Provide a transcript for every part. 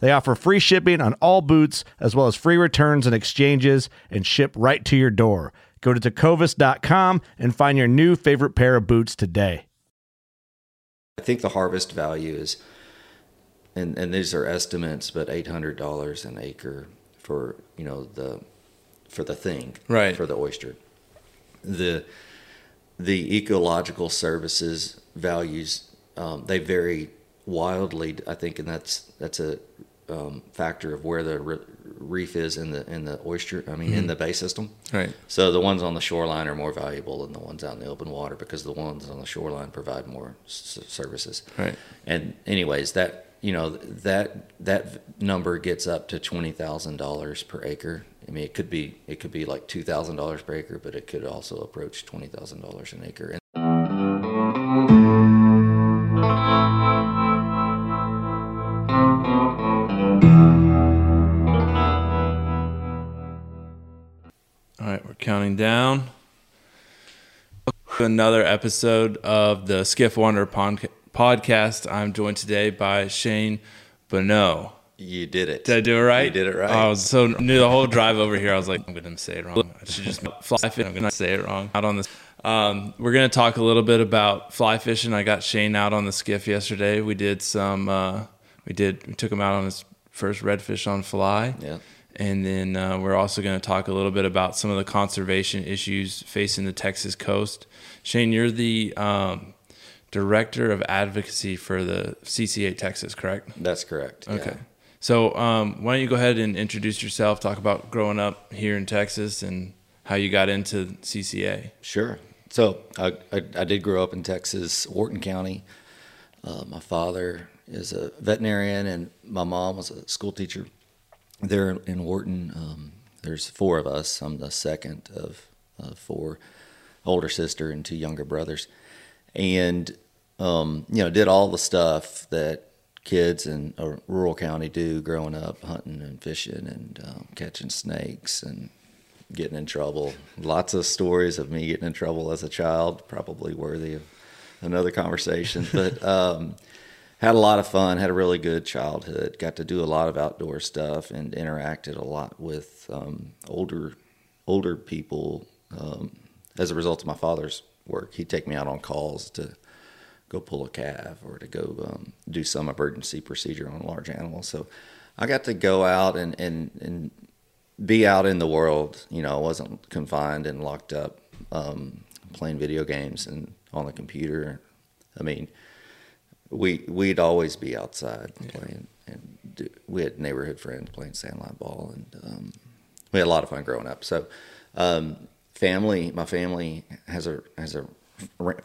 They offer free shipping on all boots, as well as free returns and exchanges, and ship right to your door. Go to tecovas.com and find your new favorite pair of boots today. I think the harvest value is, and, and these are estimates, but eight hundred dollars an acre for you know the for the thing Right. for the oyster. The the ecological services values um, they vary wildly. I think, and that's that's a um, factor of where the re- reef is in the in the oyster. I mean, in the bay system. Right. So the ones on the shoreline are more valuable than the ones out in the open water because the ones on the shoreline provide more s- services. Right. And anyways, that you know that that number gets up to twenty thousand dollars per acre. I mean, it could be it could be like two thousand dollars per acre, but it could also approach twenty thousand dollars an acre. And right, we're counting down. Another episode of the Skiff Wanderer podcast. I'm joined today by Shane Bonnot. you did it. Did I do it right? You did it right. I was so knew the whole drive over here. I was like, I'm gonna say it wrong. I should just fly fish. I'm gonna say it wrong. Out on this. Um, we're gonna talk a little bit about fly fishing. I got Shane out on the skiff yesterday. We did some. Uh, we did. We took him out on his first redfish on fly. Yeah. And then uh, we're also going to talk a little bit about some of the conservation issues facing the Texas coast. Shane, you're the um, director of advocacy for the CCA Texas, correct? That's correct. yeah. Okay. So um, why don't you go ahead and introduce yourself? Talk about growing up here in Texas and how you got into CCA. Sure. So I, I, I did grow up in Texas, Wharton County. Uh, my father is a veterinarian, and my mom was a school teacher there in Wharton. Um, there's four of us. I'm the second of, four, older sister and two younger brothers, and um, you know did all the stuff that kids in a rural county do growing up, hunting and fishing and um, catching snakes and getting in trouble. Lots of stories of me getting in trouble as a child, probably worthy of another conversation. But um, had a lot of fun, had a really good childhood, got to do a lot of outdoor stuff, and interacted a lot with um, older older people. Um, as a result of my father's work, he'd take me out on calls to go pull a calf or to go um, do some emergency procedure on a large animals. So I got to go out and, and, and be out in the world. You know, I wasn't confined and locked up um, playing video games and on the computer. I mean, we we'd always be outside playing, and do, we had neighborhood friends playing sandlot ball, and um, we had a lot of fun growing up. So, um, family, my family has a has a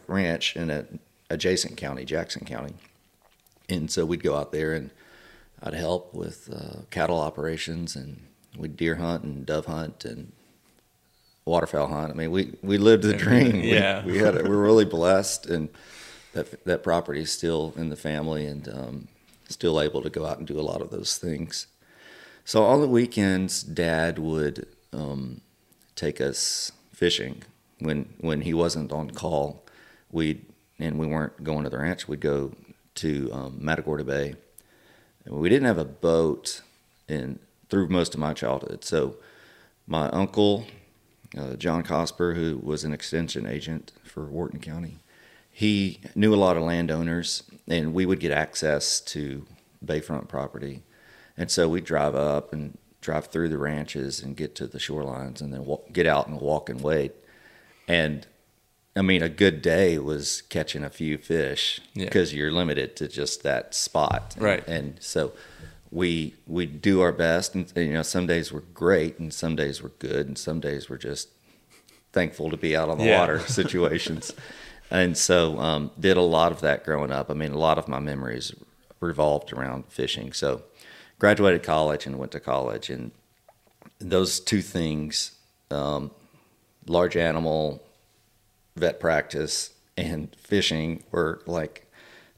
ranch in a adjacent county, Jackson County, and so we'd go out there and I'd help with uh, cattle operations, and we'd deer hunt and dove hunt and waterfowl hunt. I mean, we we lived the dream. We- Yeah. we, had it. We were really blessed, and that that property is still in the family, and um, still able to go out and do a lot of those things. So on the weekends, Dad would um, take us fishing when when he wasn't on call. We and we weren't going to the ranch. We'd go to um, Matagorda Bay. And we didn't have a boat in through most of my childhood. So my uncle, uh, John Cosper, who was an extension agent for Wharton County, he knew a lot of landowners, and we would get access to bayfront property. And so we'd drive up and drive through the ranches and get to the shorelines and then walk, get out and walk and wait. And I mean, a good day was catching a few fish Yeah. because you're limited to just that spot. Right. And so we we do our best, and you know, some days were great, and some days were good, and some days we're just thankful to be out on the Yeah. water situations. And so um, did a lot of that growing up. I mean, a lot of my memories revolved around fishing. So graduated college and went to college, and those two things, um, large animal vet practice and fishing were like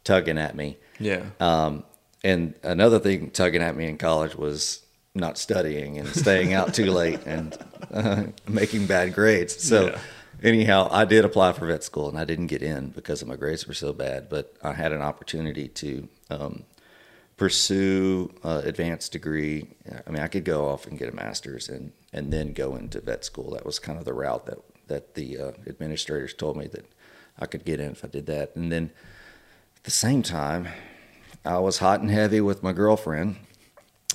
tugging at me. Yeah. Um, and another thing tugging at me in college was not studying and staying out too late and uh, making bad grades. So, Yeah. Anyhow, I did apply for vet school and I didn't get in because my grades were so bad. But I had an opportunity to um, pursue uh, advanced degree. I mean, I could go off and get a master's and and then go into vet school. That was kind of the route that that the uh, administrators told me that I could get in if I did that. And then at the same time, I was hot and heavy with my girlfriend,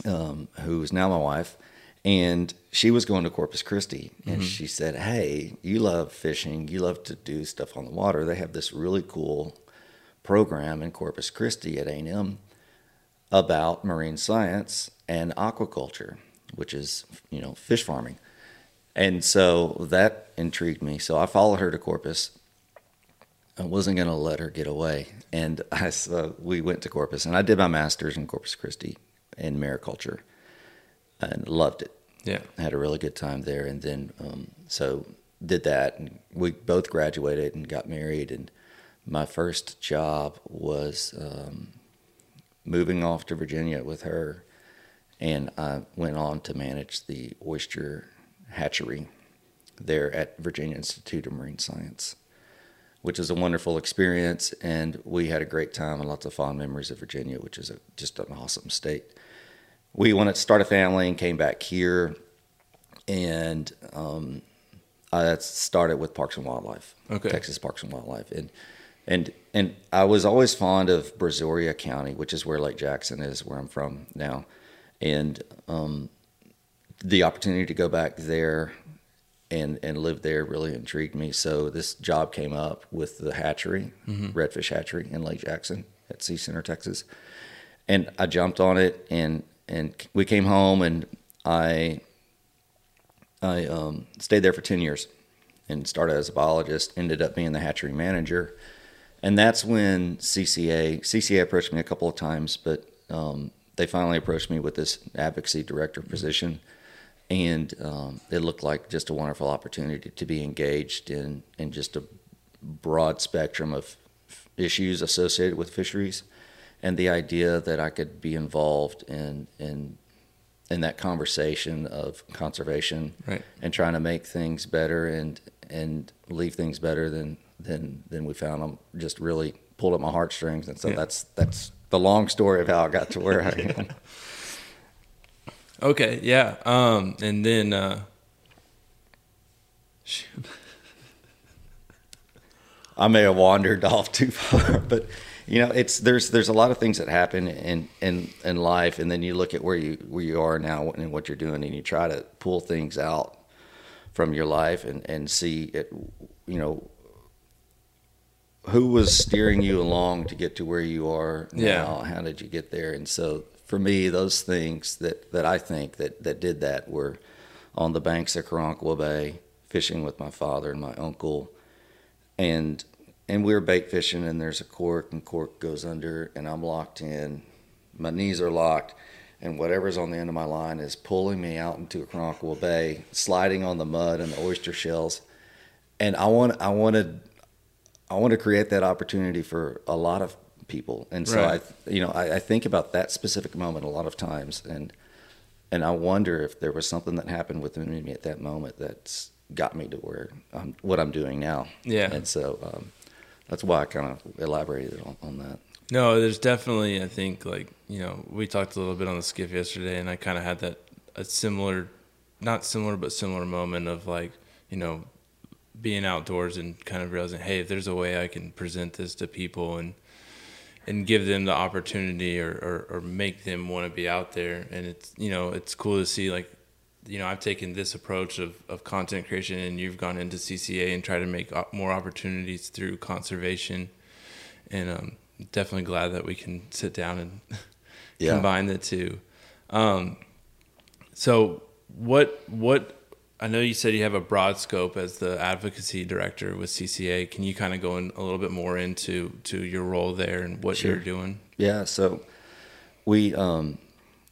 um, who's now my wife, and she was going to Corpus Christi. And mm-hmm. she said, Hey, you love fishing, you love to do stuff on the water. They have this really cool program in Corpus Christi at A&M about marine science and aquaculture, which is, you know, fish farming. And so that intrigued me. So I followed her to Corpus. I wasn't going to let her get away. And I, so we went to Corpus, and I did my master's in Corpus Christi in mariculture and loved it. Yeah. I had a really good time there. And then, um, so did that. And we both graduated and got married. And my first job was um, moving off to Virginia with her. And I went on to manage the oyster hatchery there at Virginia Institute of Marine Science, which is a wonderful experience. And we had a great time and lots of fond memories of Virginia, which is a, just an awesome state. We wanted to start a family and came back here. And um, I started with Parks and Wildlife, Okay. Texas Parks and Wildlife. And and and I was always fond of Brazoria County, which is where Lake Jackson is, where I'm from now, and um, the opportunity to go back there and and live there really intrigued me. So this job came up with the hatchery, Redfish Hatchery in Lake Jackson at Sea Center, Texas, and I jumped on it and and we came home and I I um, stayed there for ten years and started as a biologist. Ended up being the hatchery manager, and that's when CCA CCA approached me a couple of times, but um, they finally approached me with this advocacy director position, and um, it looked like just a wonderful opportunity to be engaged in in just a broad spectrum of issues associated with fisheries, and the idea that I could be involved in in in that conversation of conservation Right. and trying to make things better and and leave things better than than than we found them just really pulled at my heartstrings and so Yeah. that's that's the long story of how I got to where I am. Okay. Yeah. Um, and then, uh, shoot. I may have wandered off too far, but you know, it's there's there's a lot of things that happen in in in life, and then you look at where you where you are now and what you're doing, and you try to pull things out from your life and and see it, you know, who was steering you along to get to where you are now. Yeah. How did you get there? And so for me, those things that that I think that that did that were on the banks of Carancahua Bay, fishing with my father and my uncle and and we were bait fishing and there's a cork and cork goes under and I'm locked in. My knees are locked and whatever's on the end of my line is pulling me out into a Carancahua Bay, sliding on the mud and the oyster shells. And I want I wanted I want to create that opportunity for a lot of people. And so Right. I you know, I, I think about that specific moment a lot of times and and I wonder if there was something that happened within me at that moment that's got me to where I'm, what I'm doing now. Yeah. And so um, that's why I kind of elaborated on, on that. No, there's definitely I think like you know we talked a little bit on the skiff yesterday, and I kind of had that a similar, not similar but similar moment of like you know being outdoors and kind of realizing hey if there's a way I can present this to people and and give them the opportunity or, or, or make them want to be out there and it's you know it's cool to see like you know I've taken this approach of, of content creation and you've gone into CCA and try to make more opportunities through conservation and um definitely glad that we can sit down and Yeah. combine the two. Um, so what what I know you said you have a broad scope as the advocacy director with CCA. Can you kind of go in a little bit more into to your role there and what Sure. you're doing? Yeah, so we, um,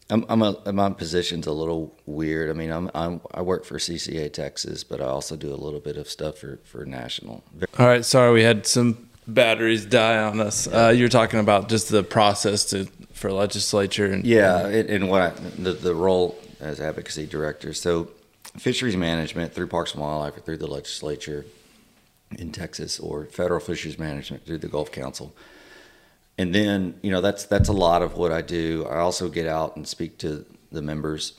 I'm, I'm a, my position's a little weird. I mean, I'm, I'm, I work for CCA Texas, but I also do a little bit of stuff for, for national. All right, sorry we had some batteries die on us. Uh, you were talking about just the process to for legislature and Yeah, and, and what I, the, the role as advocacy director. So, fisheries management through Parks and Wildlife or through the legislature in Texas, or federal fisheries management through the Gulf Council. And then, you know, that's that's a lot of what I do. I also get out and speak to the members,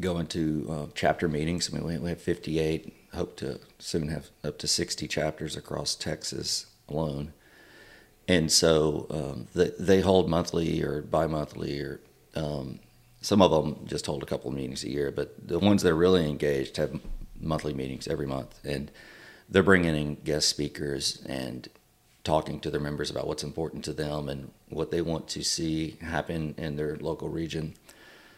go into uh, chapter meetings. I mean, we, we have 58. Hope to soon have up to 60 chapters across Texas alone. And so um, they, they hold monthly or bi-monthly or um, some of them just hold a couple of meetings a year, but the ones that are really engaged have monthly meetings every month, and they're bringing in guest speakers and talking to their members about what's important to them and what they want to see happen in their local region.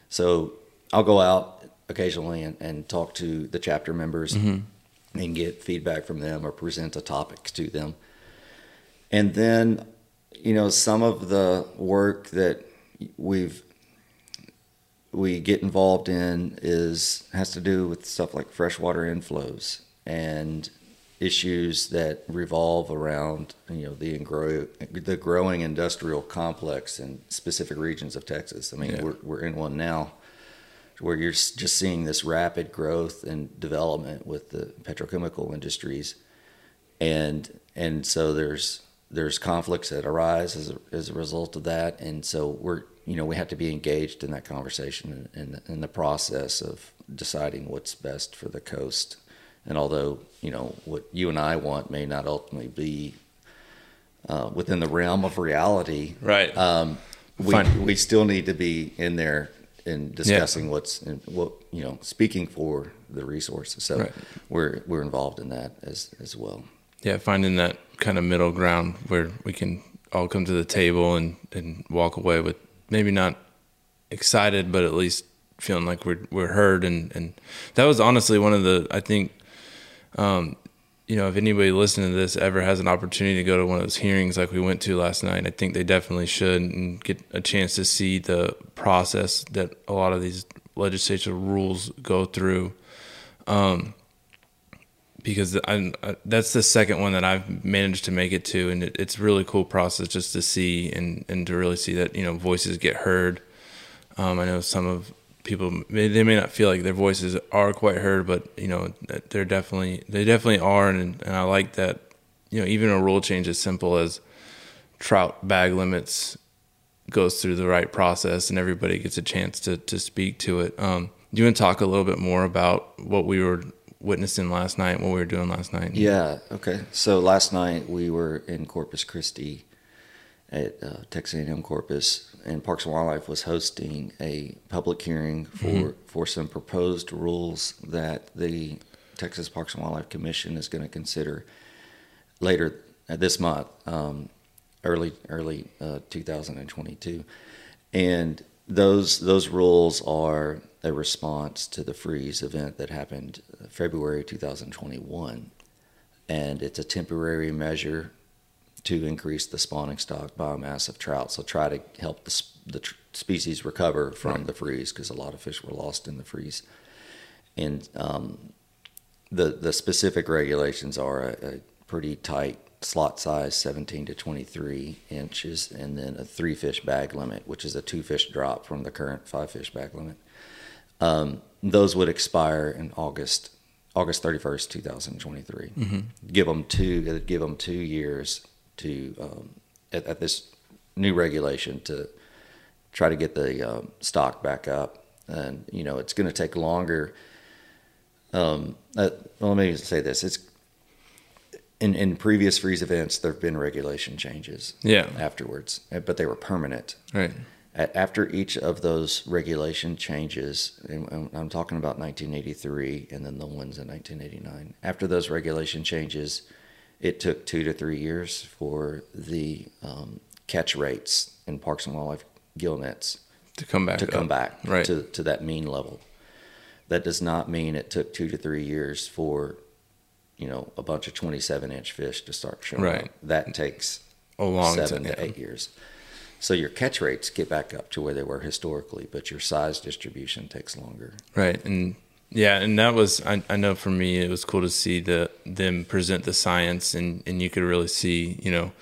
So I'll go out occasionally and, and talk to the chapter members mm-hmm. and get feedback from them or present a topic to them. And then, you know, some of the work that we've we get involved in is has to do with stuff like freshwater inflows and issues that revolve around you know the grow, the growing industrial complex in specific regions of Texas. I mean, Yeah. we're we're in one now where you're just seeing this rapid growth and development with the petrochemical industries, and and so there's there's conflicts that arise as a, as a result of that, and so we're you know we have to be engaged in that conversation and in, in the process of deciding what's best for the coast. And although you know what you and I want may not ultimately be uh, within the realm of reality, Right. Um, we Fine. we still need to be in there and discussing what's in, what you know, speaking for the resources. So Right. we're we're involved in that as as well. yeah, finding that kind of middle ground where we can all come to the table and, and walk away with maybe not excited, but at least feeling like we're we're heard. And, and that was honestly one of the I think, um, you know, if anybody listening to this ever has an opportunity to go to one of those hearings like we went to last night, I think they definitely should and get a chance to see the process that a lot of these legislative rules go through because I, that's the second one that I've managed to make it to, and it, it's really cool process just to see and, and to really see that you know voices get heard. Um, I know some of people they may not feel like their voices are quite heard, but you know they're definitely they definitely are, and, and I like that. You know, even a rule change as simple as trout bag limits goes through the right process, and everybody gets a chance to to speak to it. Um, do you want to talk a little bit more about what we were witnessing last night, what we were doing last night? Yeah. Okay. So last night we were in Corpus Christi at uh, Texas A&M Corpus, and Parks and Wildlife was hosting a public hearing for for some proposed rules that the Texas Parks and Wildlife Commission is going to consider later uh, this month, um, early early uh, 2022, and those those rules are a response to the freeze event that happened uh, February 2021, and it's a temporary measure to increase the spawning stock biomass of trout. So try to help the, the tr- species recover from the freeze because a lot of fish were lost in the freeze. And um, the the specific regulations are a, a pretty tight slot size, 17 to 23 inches, and then a three fish bag limit, which is a two fish drop from the current five fish bag limit. Um, those would expire in August August thirty first, two thousand twenty three. Give them two give them two years to um, at, at this new regulation to try to get the um, stock back up, and you know it's going to take longer. Um, uh, well, let me say this: it's in in previous freeze events there have been regulation changes. Yeah. Afterwards, but they were permanent. Right. After each of those regulation changes, and I'm talking about 1983 and then the ones in 1989. After those regulation changes, it took two to three years for the um, catch rates in parks and wildlife gill nets To come back. to come up. back Right. to, to that mean level. That does not mean it took two to three years for, you know, a bunch of 27 inch fish to start showing Right. up. That takes A long seven time. to eight years. So your catch rates get back up to where they were historically, but your size distribution takes longer. Right. And yeah, and that was I, I know for me it was cool to see the them present the science and, and you could really see, you know,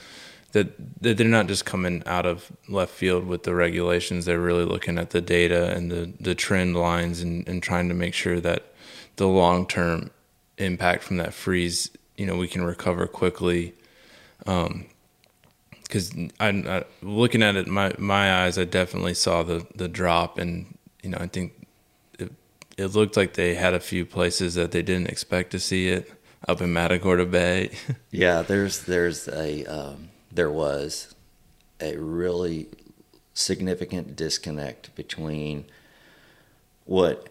that that they're not just coming out of left field with the regulations. They're really looking at the data and the, the trend lines and, and trying to make sure that the long term impact from that freeze, you know, we can recover quickly. Um, because I, I looking at it, my my eyes, I definitely saw the the drop, and you know, I think it looked like they had a few places that they didn't expect to see it up in Matagorda Bay. Yeah, there's there's a um, there was a really significant disconnect between what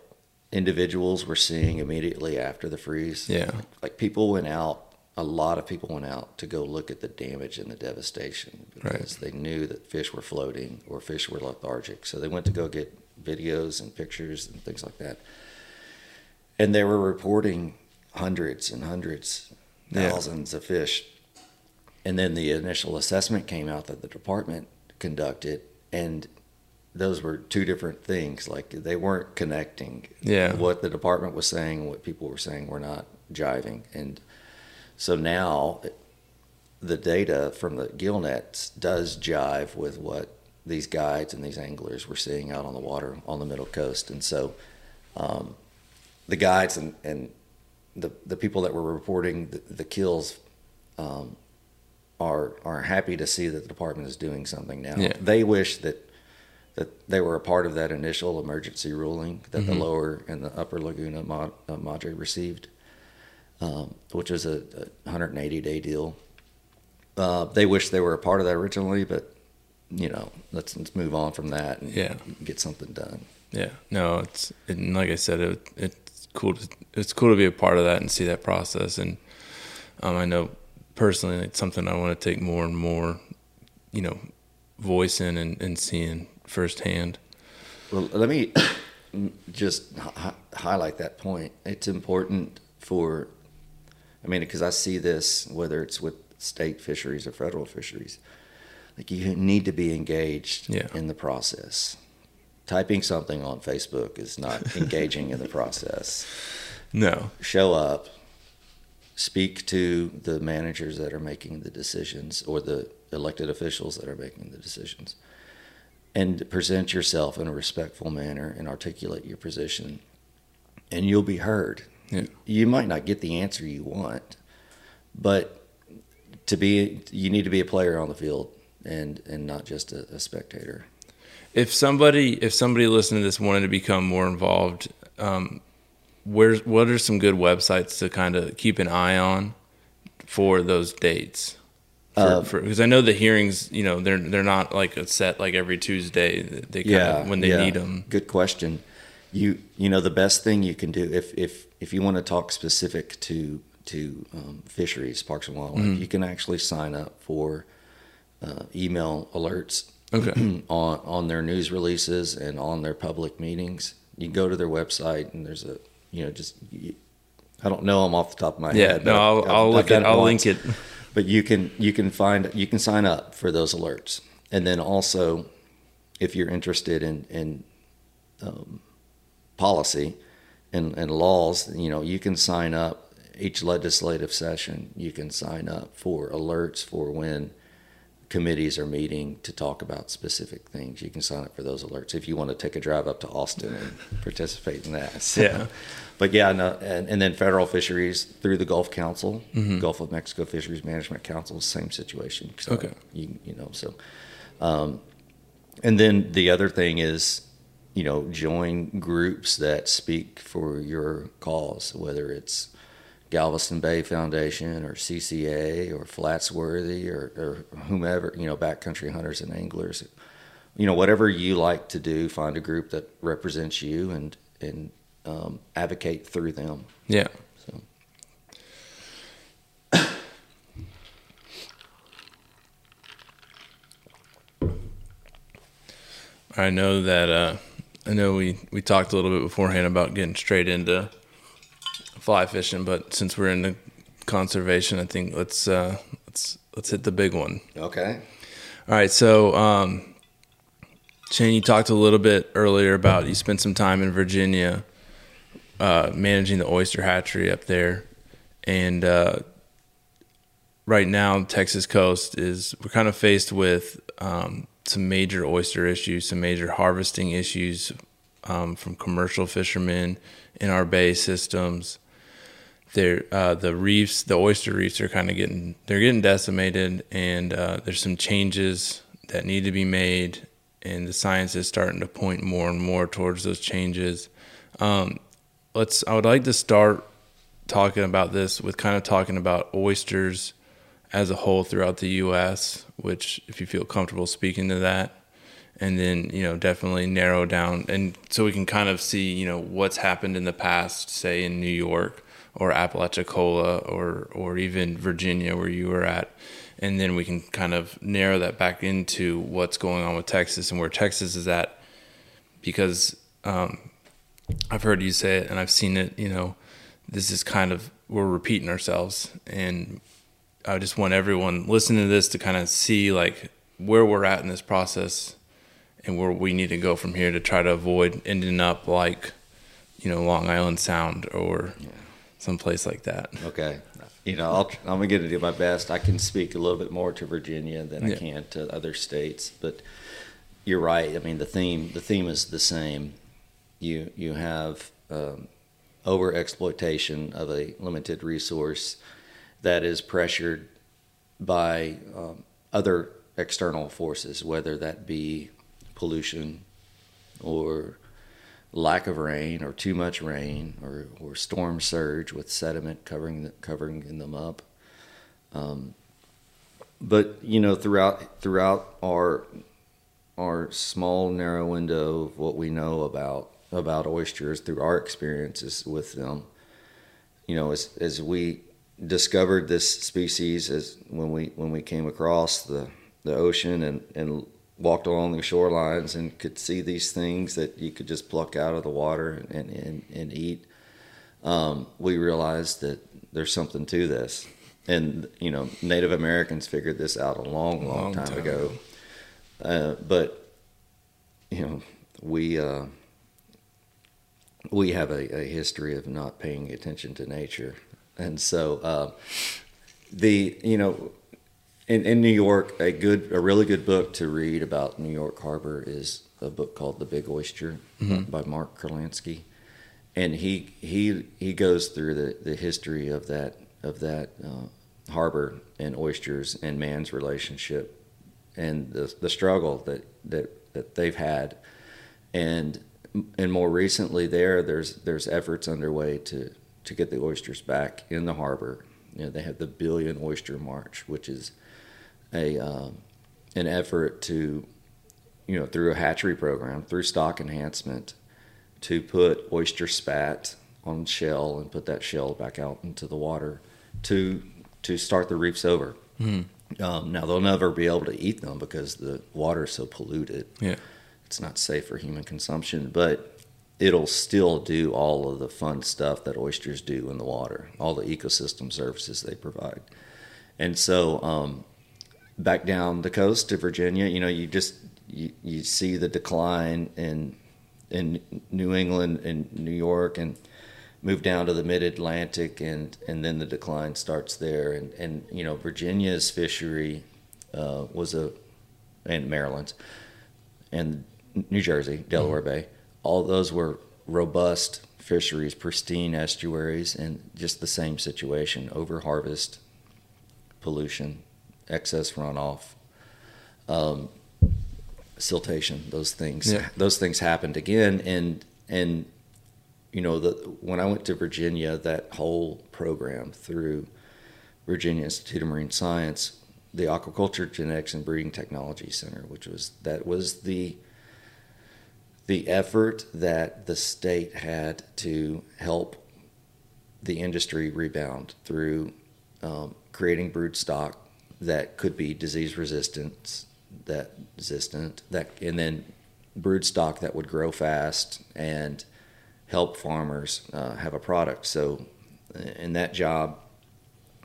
individuals were seeing immediately after the freeze. Yeah. like people went out. A lot of people went out to go look at the damage and the devastation because they knew that fish were floating or fish were lethargic. So they went to go get videos and pictures and things like that. And they were reporting hundreds and hundreds, Yeah. thousands of fish. And then the initial assessment came out that the department conducted, and those were two different things. Like they weren't connecting. Yeah. What the department was saying, what people were saying, were not jiving. And so now the data from the gill nets does jive with what these guides and these anglers were seeing out on the water on the middle coast. And so um, the guides and, and the, the people that were reporting the, the kills um, are are happy to see that the department is doing something now. Yeah. They wish that that they were a part of that initial emergency ruling that the lower and the upper Laguna uh, Madre received, um, which was a, a 180 day deal. Uh, they wish they were a part of that originally, but you know, let's let's move on from that and Yeah. get something done. yeah, no, it's and like I said, it, it's cool. To, it's cool to be a part of that and see that process. And um, I know personally, it's something I want to take more and more, you know, voice in and, and seeing firsthand. Well, let me just hi- highlight that point. It's important for, I mean, because I see this whether it's with state fisheries or federal fisheries, like you need to be engaged Yeah. in the process. Typing something on Facebook is not engaging in the process. No, Show up, speak to the managers that are making the decisions or the elected officials that are making the decisions and present yourself in a respectful manner and articulate your position and you'll be heard Yeah. you might not get the answer you want but to be you need to be a player on the field and and not just a, a spectator if somebody if somebody listening to this wanted to become more involved um, where's what are some good websites to kind of keep an eye on for those dates Uh, because I know the hearings, you know, they're they're not like a set like every Tuesday. They kind of when they yeah. need them. Good question. You you know the best thing you can do if if if you want to talk specific to to um, fisheries, parks and wildlife, Mm-hmm. you can actually sign up for uh, email alerts Okay. on on their news releases and on their public meetings. You go to their website and there's a you know just you, I don't know them off the top of my Yeah, head. no, but I'll, I've- I'll look it. I'll once link it. but you can you can find you can sign up for those alerts and then also if you're interested in in um, policy and, and laws you know you can sign up each legislative session you can sign up for alerts for when committees are meeting to talk about specific things. You can sign up for those alerts if you want to take a drive up to Austin and participate in that. So, Yeah. But yeah, no, and, and then federal fisheries through the Gulf Council, Gulf of Mexico Fisheries Management Council, same situation. So Okay. You, you know, so, um, and then the other thing is, you know, join groups that speak for your cause, whether it's Galveston Bay Foundation or CCA or Flatsworthy or, or whomever, you know, backcountry hunters and anglers. You know, whatever you like to do, find a group that represents you and, and um, advocate through them. Yeah. So, I know that uh, I know we, we talked a little bit beforehand about getting straight into fly fishing, but since we're into conservation, I think let's uh, let's let's hit the big one. okay. All right, so um, Shane, you talked a little bit earlier about you spent some time in Virginia uh, managing the oyster hatchery up there, and uh, right now Texas coast is we're kind of faced with um, some major oyster issues, some major harvesting issues um, from commercial fishermen in our bay systems. They're, uh, the reefs, the oyster reefs are kind of getting they're getting decimated, and uh, there's some changes that need to be made, and the science is starting to point more and more towards those changes. Um, let's. I would like to start talking about this with kind of talking about oysters as a whole throughout the U.S. Which, if you feel comfortable speaking to that, and then you know definitely narrow down, and so we can kind of see you know what's happened in the past, say in New York or Apalachicola or or even Virginia where you were at, and then we can kind of narrow that back into what's going on with Texas and where Texas is at, because um, I've heard you say it and I've seen it. You know, this is kind of we're repeating ourselves, and I just want everyone listening to this to kind of see like where we're at in this process and where we need to go from here to try to avoid ending up like you know Long Island Sound or someplace like that. Okay. You know, I'll, I'm going to do my best. I can speak a little bit more to Virginia than I can to other states, but you're right. I mean, the theme the theme is the same. You you have um, over exploitation of a limited resource that is pressured by um, other external forces, whether that be pollution or lack of rain or too much rain or, or storm surge with sediment covering covering them up. Um, but you know throughout throughout our our small narrow window of what we know about about oysters through our experiences with them, you know, as as we discovered this species as when we when we came across the the ocean and and walked along the shorelines and could see these things that you could just pluck out of the water and and, and eat um, we realized that there's something to this. And you know native americans figured this out a long long, Long time, time. ago. Uh, but you know we uh, we have a, a history of not paying attention to nature. And so uh, the you know in, in New York a good a really good book to read about New York Harbor is a book called The Big Oyster by Mark Kurlansky and he he he goes through the, the history of that of that uh, harbor and oysters and man's relationship and the the struggle that that that they've had. And and more recently there there's there's efforts underway to to get the oysters back in the harbor. You know they have the billion oyster march which is a um, an effort to you know through a hatchery program through stock enhancement to put oyster spat on shell and put that shell back out into the water to to start the reefs over um, now they'll never be able to eat them because the water is so polluted Yeah. it's not safe for human consumption, but it'll still do all of the fun stuff that oysters do in the water, all the ecosystem services they provide. And so, um, back down the coast to Virginia, you know, you just you, you see the decline in in New England and New York, and move down to the Mid Atlantic, and and then the decline starts there. And and you know, Virginia's fishery uh, was a, and Maryland's and New Jersey, Delaware mm-hmm. Bay. All those were robust fisheries, pristine estuaries, and just the same situation: over harvest, pollution, excess runoff, um, siltation. Those things. Yeah. Those things happened again, and and you know the when I went to Virginia, that whole program through Virginia Institute of Marine Science, the Aquaculture Genetics and Breeding Technology Center, which was that was the the effort that the state had to help the industry rebound through um, creating brood stock that could be disease resistant, that resistant, that and then brood stock that would grow fast and help farmers uh, have a product. So, in that job,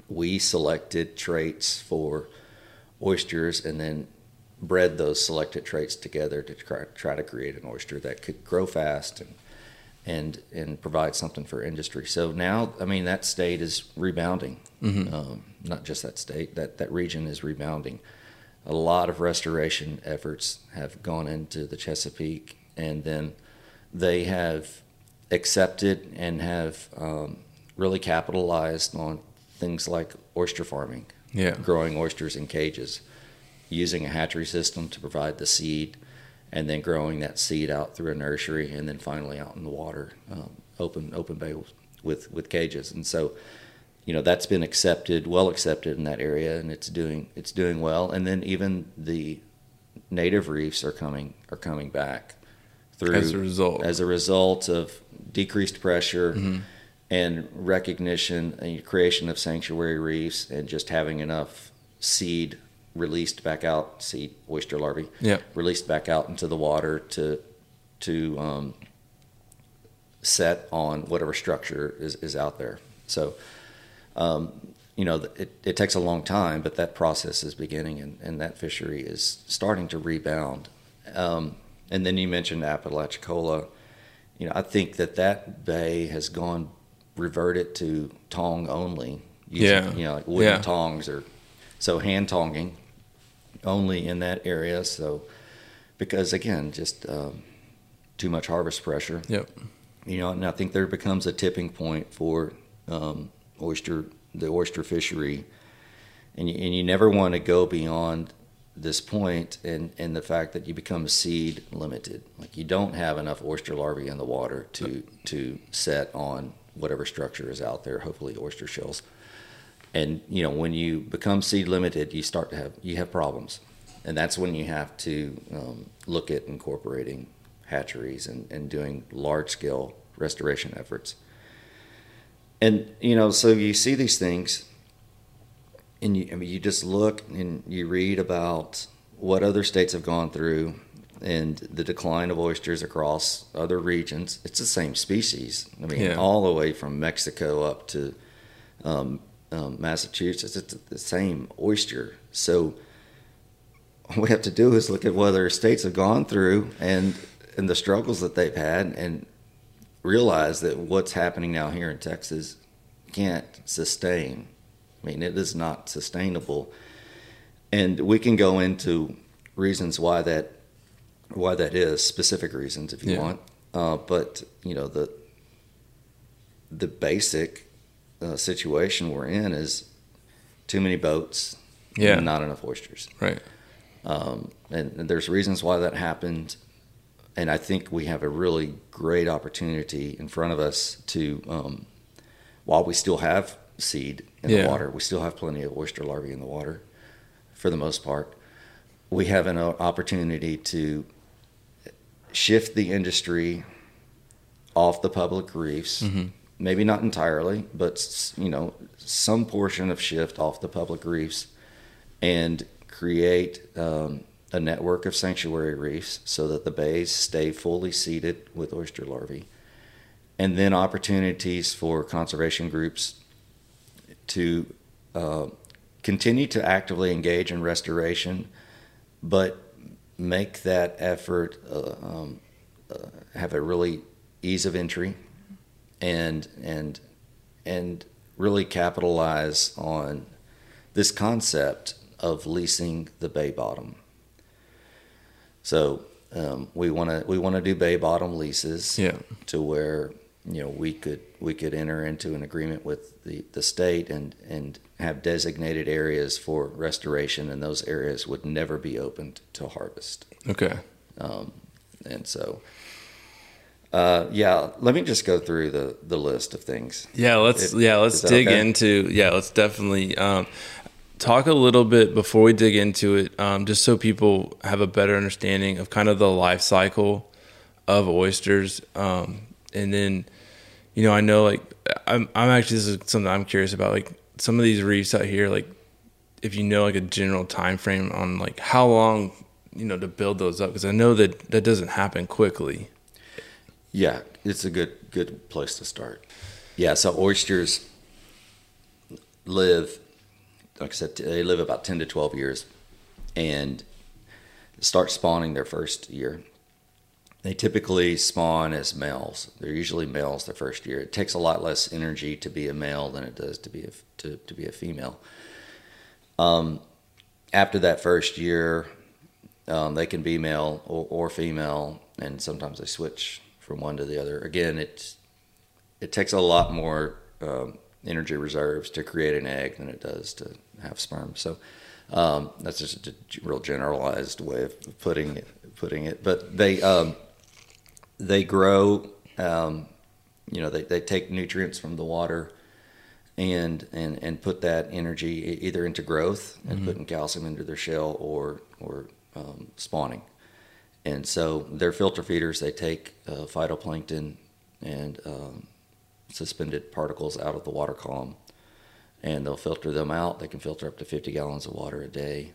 we selected traits for oysters and then bred those selected traits together to try, try to create an oyster that could grow fast and and and provide something for industry. So now, I mean, that state is rebounding. Mm-hmm. Um, not just that state, that that region is rebounding. A lot of restoration efforts have gone into the Chesapeake, and then they have accepted and have um, really capitalized on things like oyster farming, yeah. growing oysters in cages using a hatchery system to provide the seed and then growing that seed out through a nursery and then finally out in the water, um, open open bay with with cages. And so, you know, that's been accepted, well accepted in that area, and it's doing it's doing well. And then even the native reefs are coming are coming back through as a result as a result of decreased pressure. Mm-hmm. And recognition and creation of sanctuary reefs, and just having enough seed released back out, seed oyster larvae, yeah. released back out into the water to to um, set on whatever structure is, is out there. So, um, you know, it, it takes a long time, but that process is beginning, and, and that fishery is starting to rebound. Um, and then you mentioned Apalachicola. You know, I think that that bay has gone reverted to tong only. Using, yeah. You know, like wooden yeah. tongs or so hand tonging only in that area. So, because again, just um, too much harvest pressure. Yep. You know, and I think there becomes a tipping point for um, oyster, the oyster fishery, and you, and you never want to go beyond this point and and the fact that you become seed limited. Like you don't have enough oyster larvae in the water to to set on whatever structure is out there hopefully oyster shells. And you know when you become seed limited you start to have you have problems. And that's when you have to um, look at incorporating hatcheries and, and doing large scale restoration efforts and you know so you see these things and you, I mean, you just look and you read about what other states have gone through and the decline of oysters across other regions. It's the same species. I mean, yeah. all the way from Mexico up to um, um, Massachusetts. It's the same oyster. So what we have to do is look at what other states have gone through and and the struggles that they've had and realize that what's happening now here in Texas can't sustain. I mean, it is not sustainable. And we can go into reasons why that why that is, specific reasons if you yeah. want. Uh, but you know the the basic uh, situation we're in is too many boats, yeah, not enough oysters, right. Um, and, and, there's reasons why that happened, and I think we have a really great opportunity in front of us to, um, while we still have seed in yeah. the water, we still have plenty of oyster larvae in the water, for the most part. We have an opportunity to shift the industry off the public reefs. Mm-hmm maybe not entirely, but you know, some portion of shift off the public reefs and create um, a network of sanctuary reefs so that the bays stay fully seeded with oyster larvae. And then opportunities for conservation groups to uh, continue to actively engage in restoration, but make that effort uh, um, uh, have a really ease of entry and and and really capitalize on this concept of leasing the bay bottom. So um, we want to we want to do bay bottom leases Yeah. to where you know we could we could enter into an agreement with the, the state and and have designated areas for restoration and those areas would never be opened to harvest Okay. and so uh, yeah let me just go through the the list of things Yeah, let's It- yeah, let's dig okay? into yeah, let's definitely um, talk a little bit before we dig into it, um, just so people have a better understanding of kind of the life cycle of oysters, um, and then you know I know like I'm I'm actually this is something I'm curious about like some of these reefs out here like if you know like a general time frame on like how long you know to build those up because I know that that doesn't happen quickly. Yeah, it's a good good place to start. Yeah, so oysters live, like I said, they live about ten to twelve years, and start spawning their first year. They typically spawn as males. They're usually males their first year. It takes a lot less energy to be a male than it does to be a, to, to be a female. Um, after that first year, um, they can be male or, or female, and sometimes they switch from one to the other. Again, it it takes a lot more um, energy reserves to create an egg than it does to have sperm. So um, that's just a real generalized way of putting it. Putting it, but they um, they grow. Um, you know, they, they take nutrients from the water and and and put that energy either into growth and putting calcium into their shell or or um, spawning. And so they're filter feeders. They take uh, phytoplankton and um, suspended particles out of the water column, and they'll filter them out. They can filter up to 50 gallons of water a day.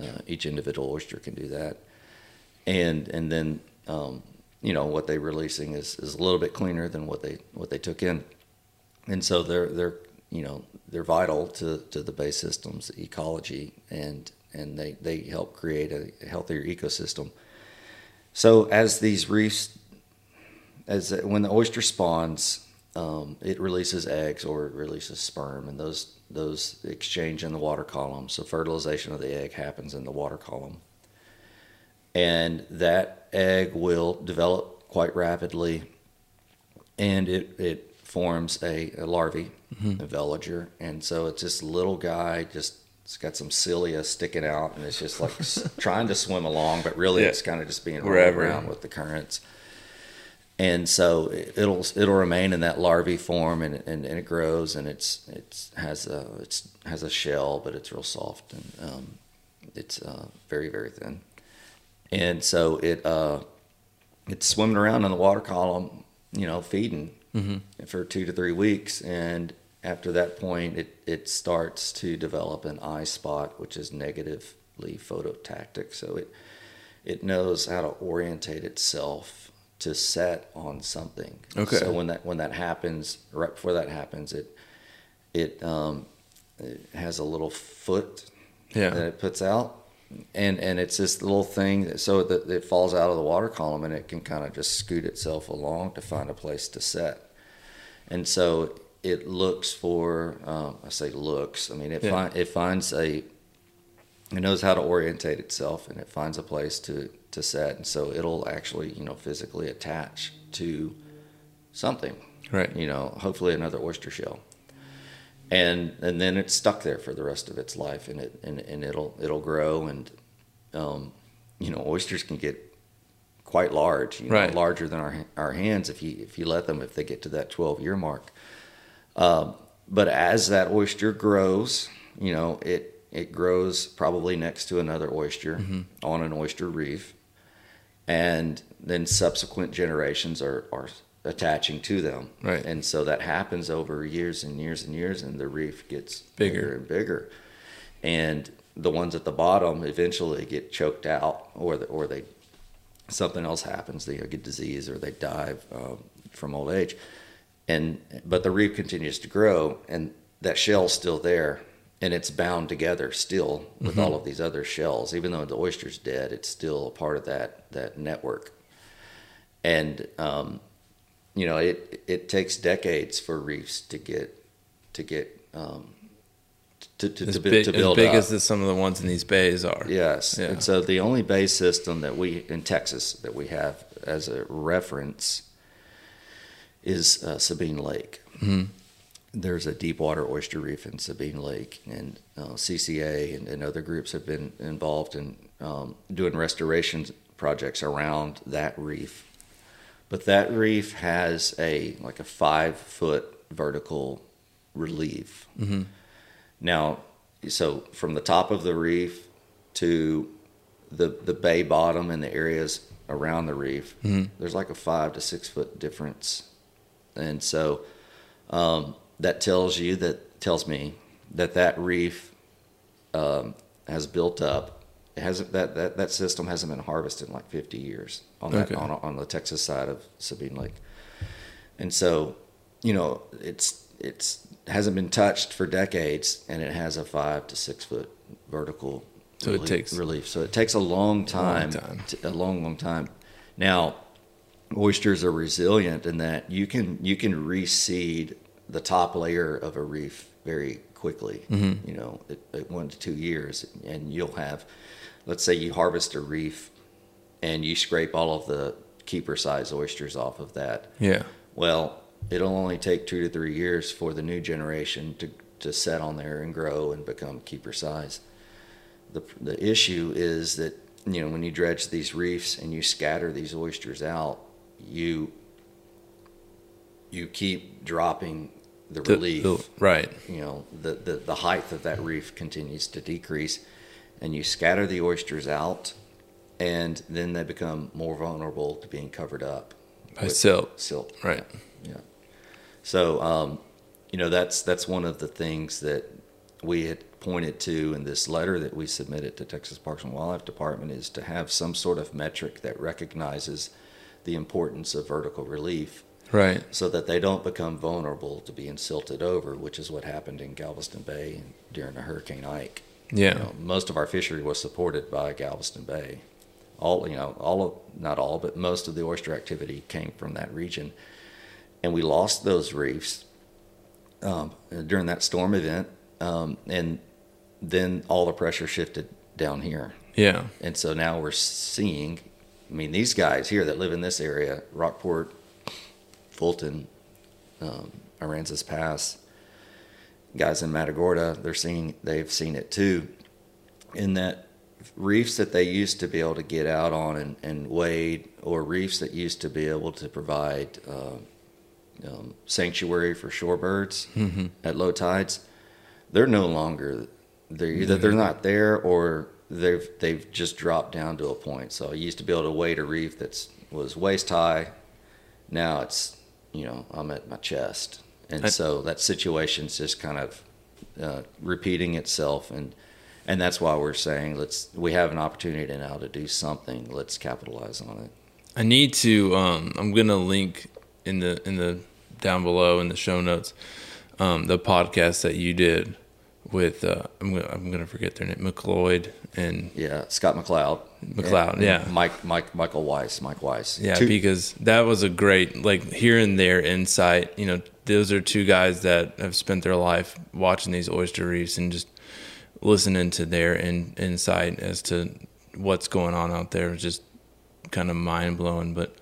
Uh, each individual oyster can do that, and and then um, you know what they're releasing is, is a little bit cleaner than what they what they took in, and so they're they're you know they're vital to, to the bay system's ecology and and they, they help create a healthier ecosystem. So as these reefs, as when the oyster spawns, um, it releases eggs or it releases sperm, and those those exchange in the water column. So fertilization of the egg happens in the water column, and that egg will develop quite rapidly, and it it forms a, a larvae, a veliger, and so it's this little guy just. It's got some cilia sticking out, and it's just like trying to swim along, but really Yeah. it's kind of just being rolled around with the currents and so it- it'll it'll remain in that larvae form and, and, and it grows and it's it's has a it's has a shell but it's real soft and um, it's uh, very very thin. And so it uh, it's swimming around in the water column you know feeding for two to three weeks. And after that point it, it starts to develop an eye spot which is negatively phototactic. So it it knows how to orientate itself to set on something. Okay. So when that when that happens, right before that happens, it it um, it has a little foot Yeah. that it puts out, and and it's this little thing that, so that it falls out of the water column and it can kind of just scoot itself along to find a place to set, and so it looks for um, I say looks I mean it Yeah. fi- it finds a it knows how to orientate itself and it finds a place to to set and so it'll actually you know physically attach to something Right. you know hopefully another oyster shell and and then it's stuck there for the rest of its life and it and, and it'll it'll grow and um, you know oysters can get quite large you know, Right. larger than our our hands if you if you let them if they get to that 12 year mark um, but as that oyster grows you know it it grows probably next to another oyster on an oyster reef and then subsequent generations are, are attaching to them. Right. And so that happens over years and years and years, and the reef gets Bigger. bigger, and bigger. And the ones at the bottom eventually get choked out, or the, or they something else happens. They get disease, or they die um, from old age. And but the reef continues to grow, and that shell's still there, and it's bound together still with all of these other shells. Even though the oyster's dead, it's still a part of that that network. And um, you know, it it takes decades for reefs to get to get um, to, to, as to, big, to build as, big up. as the, some of the ones in these bays are. Yes. Yeah. And so the only bay system that we in Texas that we have as a reference is uh, Sabine Lake. Mm-hmm. There's a deep water oyster reef in Sabine Lake, and uh, CCA and, and other groups have been involved in um, doing restoration projects around that reef. But that reef has a like a five foot vertical relief. Now, so from the top of the reef to the the bay bottom and the areas around the reef, there's like a five to six foot difference, and so um, that tells you that tells me that that reef um, has built up. It hasn't that, that that system hasn't been harvested in like 50 years on that Okay. on, on the Texas side of Sabine Lake, and so you know it's it's hasn't been touched for decades, and it has a five to six foot vertical. So it takes- relief. So it takes a long time, time. to- a long, long time. Now, oysters are resilient in that you can you can reseed the top layer of a reef very quickly. Mm-hmm. You know, at, at one to two years, and you'll have, let's say, you harvest a reef, and you scrape all of the keeper size oysters off of that. Yeah. Well, it'll only take two to three years for the new generation to, to set on there and grow and become keeper size. The, the issue is that, you know, when you dredge these reefs and you scatter these oysters out, you you keep dropping the The- relief. the- right. You know, the, the, the height of that reef continues to decrease and you scatter the oysters out and then they become more vulnerable to being covered up By silt. silt. Right. Yeah. So, um, you know, that's that's one of the things that we had pointed to in this letter that we submitted to Texas Parks and Wildlife Department is to have some sort of metric that recognizes the importance of vertical relief Right. so that they don't become vulnerable to being silted over, which is what happened in Galveston Bay during the Hurricane Ike. Yeah. You know, most of our fishery was supported by Galveston Bay. All you know, all of not all, but most of the oyster activity came from that region, and we lost those reefs um, during that storm event, um, and then all the pressure shifted down here, Yeah. and so now we're seeing. I mean, these guys here that live in this area, Rockport, Fulton, um, Aransas Pass, guys in Matagorda, they're seeing they've seen it too. In that reefs that they used to be able to get out on and, and wade, or reefs that used to be able to provide uh, um, sanctuary for shorebirds at low tides, they're no longer. They're either they're not there or they've they've just dropped down to a point. So I used to be able to wade a reef that's was waist high. Now it's you know I'm at my chest, and I- so that situation's just kind of uh, repeating itself, and and that's why we're saying let's we have an opportunity now to do something. Let's capitalize on it. I need to. Um, I'm gonna link in the in the down below in the show notes um, the podcast that you did with uh, I'm gonna I'm gonna forget their name McLeod and Yeah, Scott McLeod. McLeod, yeah. Mike Mike Michael Weiss. Mike Weiss. yeah Two- because that was a great like hearing their insight. You know, those are two guys that have spent their life watching these oyster reefs and just listening to their in, insight as to what's going on out there just kind of mind blowing. But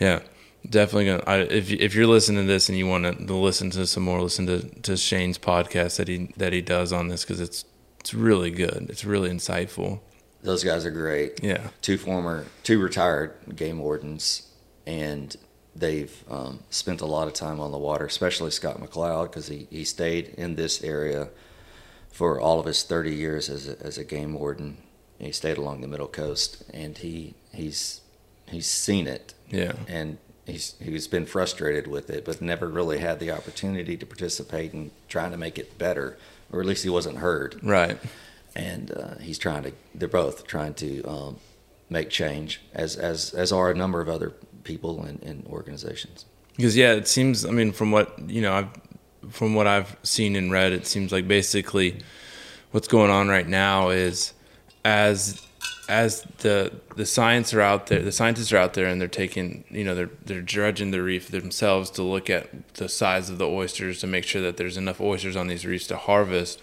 yeah, definitely gonna. I, if if you're listening to this and you want to, to listen to some more, listen to, to Shane's podcast that he that he does on this because it's it's really good. It's really insightful. those guys are great. Yeah, two former, two retired game wardens, and they've um, spent a lot of time on the water, especially Scott McLeod, because he, he stayed in this area for all of his 30 years as a, as a game warden. He stayed along the middle coast, and he he's he's seen it, yeah, and he's he's been frustrated with it, but never really had the opportunity to participate in trying to make it better, or at least he wasn't heard right. and uh, he's trying to. They're both trying to um, make change, as as as are a number of other people and, and organizations. Because yeah, it seems. I mean, from what you know, I've from what I've seen and read, it seems like basically what's going on right now is as as the the science are out there, the scientists are out there, and they're taking you know they're they're dredging the reef themselves to look at the size of the oysters to make sure that there's enough oysters on these reefs to harvest.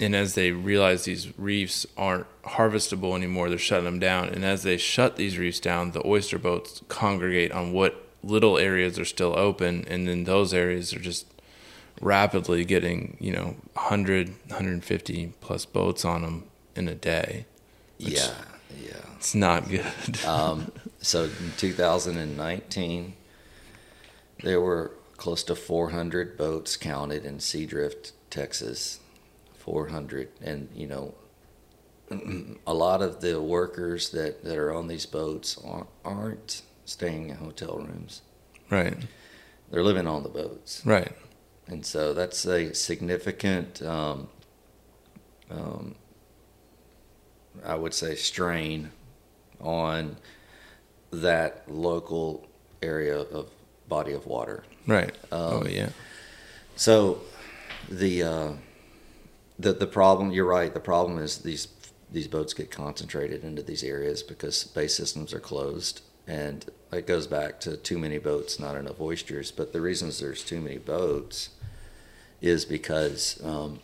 and as they realize these reefs aren't harvestable anymore, they're shutting them down. And as they shut these reefs down, the oyster boats congregate on what little areas are still open, and then those areas are just rapidly getting you know 100 150 plus boats on them in a day yeah yeah it's not good um, so in 2019 there were close to 400 boats counted in Seadrift, Texas. 400, and you know, a lot of the workers that, that are on these boats aren't, aren't staying in hotel rooms. Right. They're living on the boats. Right. And so that's a significant, um, um, I would say, strain on that local area of body of water. Right. Um, oh yeah. So the uh, the the problem you're right. The problem is these these boats get concentrated into these areas because bay systems are closed, and it goes back to too many boats, not enough oysters. But the reasons there's too many boats is because um,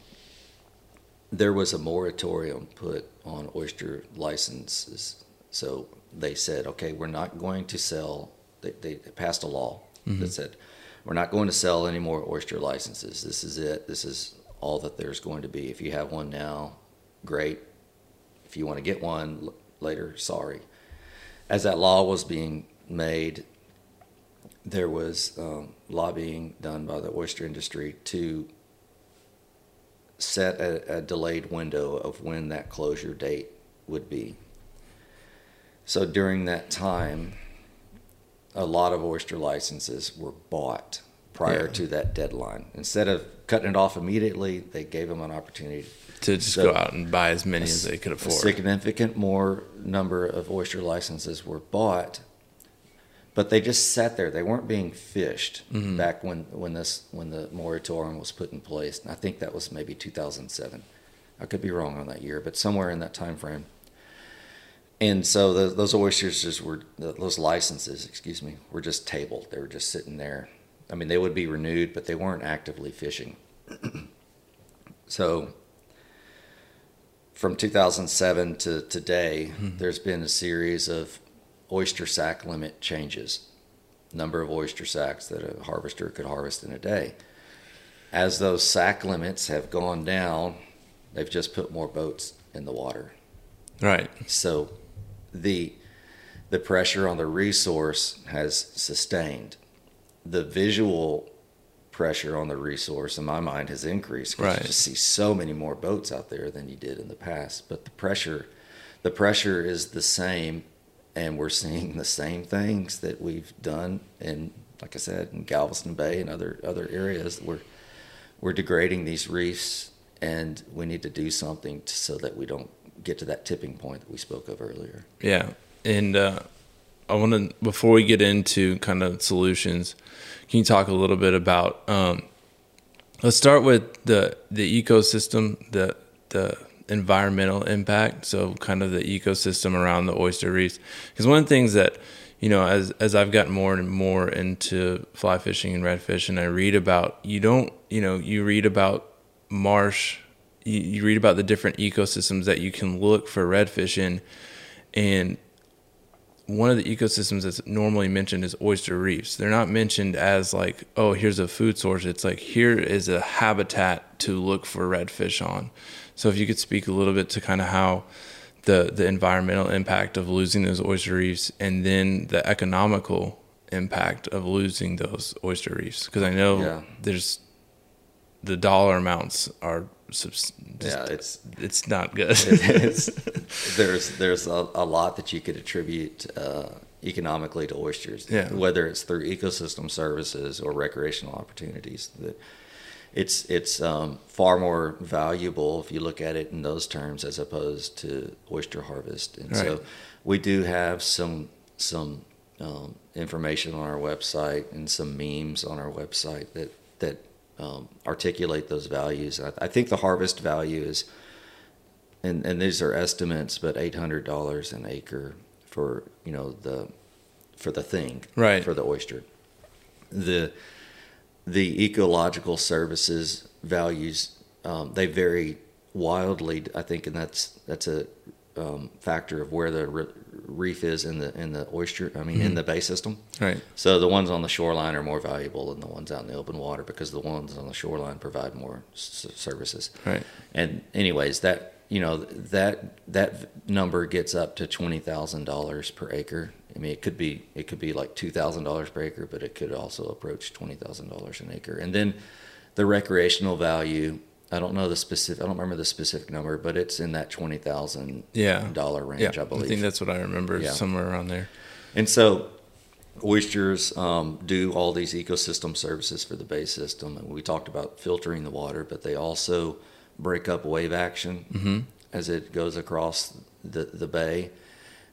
there was a moratorium put on oyster licenses. So they said, okay, we're not going to sell. They, they passed a law mm-hmm. that said we're not going to sell any more oyster licenses. This is it. This is all that there's going to be. If you have one now, great. If you want to get one later, sorry. As that law was being made, there was um, lobbying done by the oyster industry to set a, a delayed window of when that closure date would be. So during that time, a lot of oyster licenses were bought prior yeah. to that deadline. Instead of cutting it off immediately, they gave them an opportunity to just so go out and buy as many a, as they could afford. A significant more number of oyster licenses were bought, but they just sat there. They weren't being fished mm-hmm. back when, when this when the moratorium was put in place. And I think that was maybe 2007. I could be wrong on that year, but somewhere in that time frame and so the, those oysters just were those licenses, excuse me, were just tabled. They were just sitting there. I mean, they would be renewed, but they weren't actively fishing. so from 2007 to today, mm-hmm. there's been a series of oyster sack limit changes, number of oyster sacks that a harvester could harvest in a day. As those sack limits have gone down, they've just put more boats in the water. Right. So the the pressure on the resource has sustained. The visual pressure on the resource, in my mind, has increased. Right. You just see so many more boats out there than you did in the past. But the pressure, the pressure is the same, and we're seeing the same things that we've done in, like I said, in Galveston Bay and other other areas. We're we're degrading these reefs, and we need to do something to, so that we don't get to that tipping point that we spoke of earlier. Yeah, and uh, I want to before we get into kind of solutions, can you talk a little bit about? Um, let's start with the the ecosystem, the the environmental impact. So kind of the ecosystem around the oyster reefs, because one of the things that you know, as as I've gotten more and more into fly fishing and redfish, and I read about you don't, you know, you read about marsh you, you read about the different ecosystems that you can look for redfish in, and one of the ecosystems that's normally mentioned is oyster reefs. They're not mentioned as like, oh, here's a food source. It's like here is a habitat to look for redfish on. So if you could speak a little bit to kind of how the the environmental impact of losing those oyster reefs and then the economical impact of losing those oyster reefs because I know yeah. there's the dollar amounts are just, yeah, it's it's not good. it's, there's there's a, a, lot that you could attribute uh, economically to oysters, yeah. whether it's through ecosystem services or recreational opportunities. That it's it's um, far more valuable if you look at it in those terms as opposed to oyster harvest. And right. so we do have some some um, information on our website and some memes on our website that that um, articulate those values. I, I, think the harvest value is, and, and these are estimates, but eight hundred dollars an acre for you know the for the thing right for the oyster. The the ecological services values um, they vary wildly. I think, and that's that's a um, factor of where the re- reef is in the in the oyster. I mean, in the bay system. Right. So the ones on the shoreline are more valuable than the ones out in the open water because the ones on the shoreline provide more s- services. Right. And anyways, that you know that that number gets up to twenty thousand dollars per acre. I mean, it could be it could be like two thousand dollars per acre, but it could also approach twenty thousand dollars an acre. And then the recreational value. I don't know the specific. I don't remember the specific number, but it's in that twenty thousand Yeah. dollar range, Yeah. I believe. I think that's what I remember. Yeah. Somewhere around there. And so oysters um, do all these ecosystem services for the bay system. And we talked about filtering the water, but they also break up wave action as it goes across the, the bay,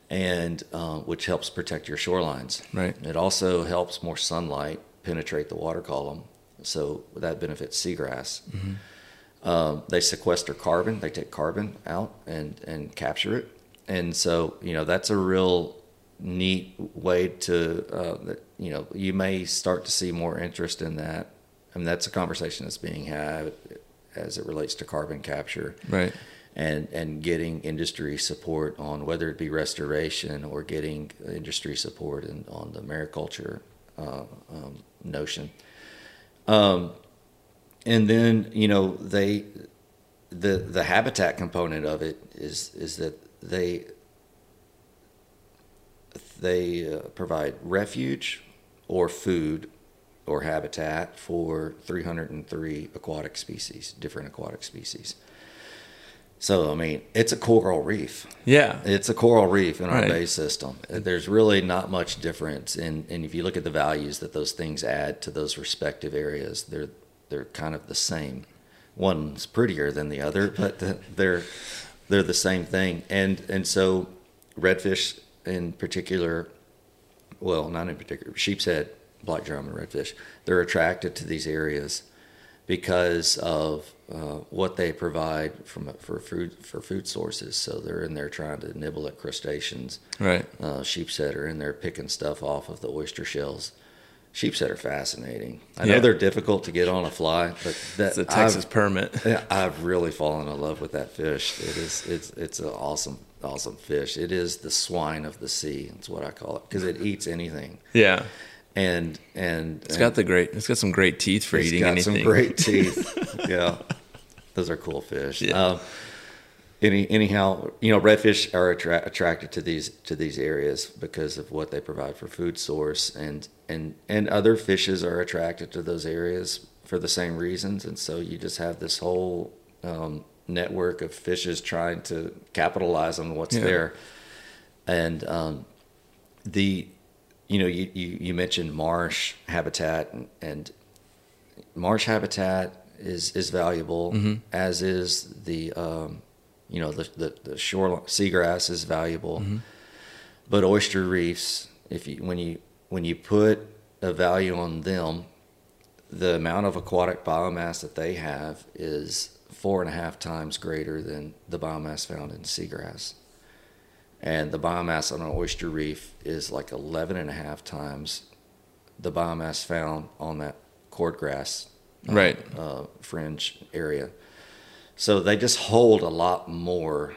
and uh, which helps protect your shorelines. Right. It also helps more sunlight penetrate the water column, so that benefits seagrass. Um, they sequester carbon. They take carbon out and and capture it, and so you know that's a real neat way to uh, that you know you may start to see more interest in that. I mean that's a conversation that's being had as it relates to carbon capture Right. And and getting industry support on whether it be restoration or getting industry support in, on the mariculture uh, um, notion. Um, and then you know they the the habitat component of it is is that they they uh, provide refuge or food or habitat for 303 aquatic species, different aquatic species. So I mean, it's a coral reef. Yeah. It's a coral reef in our Right. bay system. There's really not much difference, and and if you look at the values that those things add to those respective areas, they're they're kind of the same. One's prettier than the other, but they're they're the same thing. And and so redfish in particular, well, not in particular, sheepshead, black drum, and redfish, they're attracted to these areas because of uh, what they provide from for food for food sources. So they're in there trying to nibble at crustaceans. Right. Uh, sheepshead are in there picking stuff off of the oyster shells. Sheepshead are fascinating. I know they're difficult to get on a fly, but that It's a Texas I've, permit. yeah, I've really fallen in love with that fish. It is it's it's an awesome awesome fish. It is the swine of the sea. That's what I call it because it eats anything. Yeah. And and It's got the great. It's got some great teeth for it's eating got anything. some great teeth. yeah, those are cool fish. Yeah. Um, any anyhow, you know, redfish are attra- attracted to these to these areas because of what they provide for food source, and and and other fishes are attracted to those areas for the same reasons, and so you just have this whole um, network of fishes trying to capitalize on what's Yeah. there, and um, the you know you, you you mentioned marsh habitat and, and marsh habitat is is valuable as is the um, you know the the, the shore seagrass is valuable. But oyster reefs if you when you when you put a value on them the amount of aquatic biomass that they have is four and a half times greater than the biomass found in seagrass and the biomass on an oyster reef is like 11 and a half times the biomass found on that cordgrass uh, Right. uh, fringe area. So they just hold a lot more